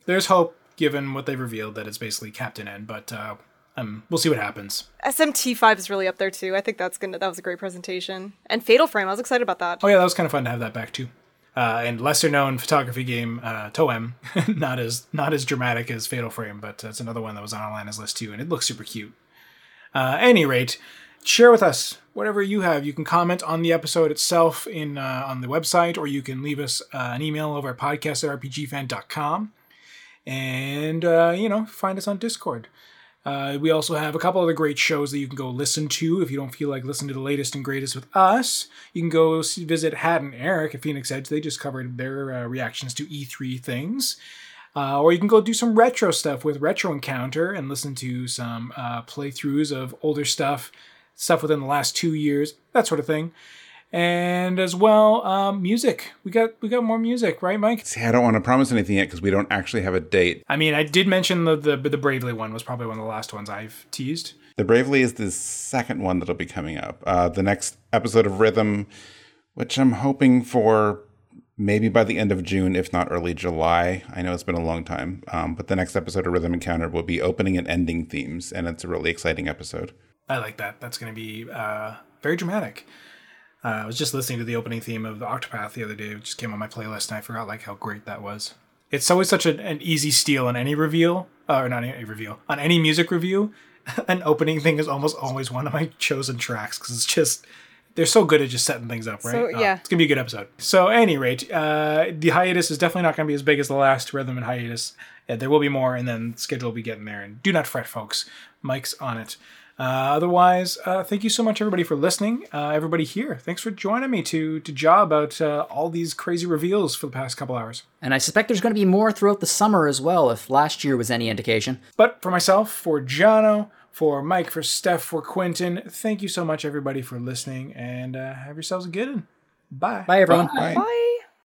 There's hope, given what they've revealed, that it's basically Captain N, but uh, um, we'll see what happens. SMT5 is really up there too. I think that's gonna. That was a great presentation. And Fatal Frame. I was excited about that. Oh yeah, that was kind of fun to have that back too. Uh, and lesser known photography game, uh, Toem, not as not as dramatic as Fatal Frame, but it's another one that was on Alana's list too, and it looks super cute. Uh, any rate, share with us whatever you have. You can comment on the episode itself in uh, on the website, or you can leave us uh, an email over at podcast at rpgfan.com. And, uh, you know, find us on Discord. Uh, we also have a couple other great shows that you can go listen to if you don't feel like listening to the latest and greatest with us. You can go see, visit Hat and Eric at Phoenix Edge. They just covered their uh, reactions to E3 things. Uh, or you can go do some retro stuff with Retro Encounter and listen to some uh, playthroughs of older stuff, stuff within the last two years, that sort of thing. And as well, um, music. We got we got more music, right, Mike? See, I don't want to promise anything yet because we don't actually have a date. I mean, I did mention the the, the Bravely one was probably one of the last ones I've teased. The Bravely is the second one that'll be coming up. Uh, the next episode of Rhythm, which I'm hoping for maybe by the end of June, if not early July. I know it's been a long time, um, but the next episode of Rhythm Encounter will be opening and ending themes, and it's a really exciting episode. I like that. That's going to be uh, very dramatic. Uh, I was just listening to the opening theme of the Octopath the other day. It just came on my playlist, and I forgot like how great that was. It's always such a, an easy steal on any reveal, uh, or not any reveal, on any music review. An opening thing is almost always one of my chosen tracks because it's just they're so good at just setting things up, right? So, Oh, yeah. it's gonna be a good episode. So, at any rate, uh, the hiatus is definitely not gonna be as big as the last rhythm and hiatus. Uh, there will be more, and then schedule will be getting there. And do not fret, folks. Mike's on it. Uh, otherwise, uh, thank you so much, everybody, for listening. Uh, everybody here, thanks for joining me to to jaw about uh, all these crazy reveals for the past couple hours. And I suspect there's going to be more throughout the summer as well, if last year was any indication. But for myself, for Jono, for Mike, for Steph, for Quentin, thank you so much, everybody, for listening, and uh, have yourselves a good one. Bye. Bye, everyone. Bye. Bye.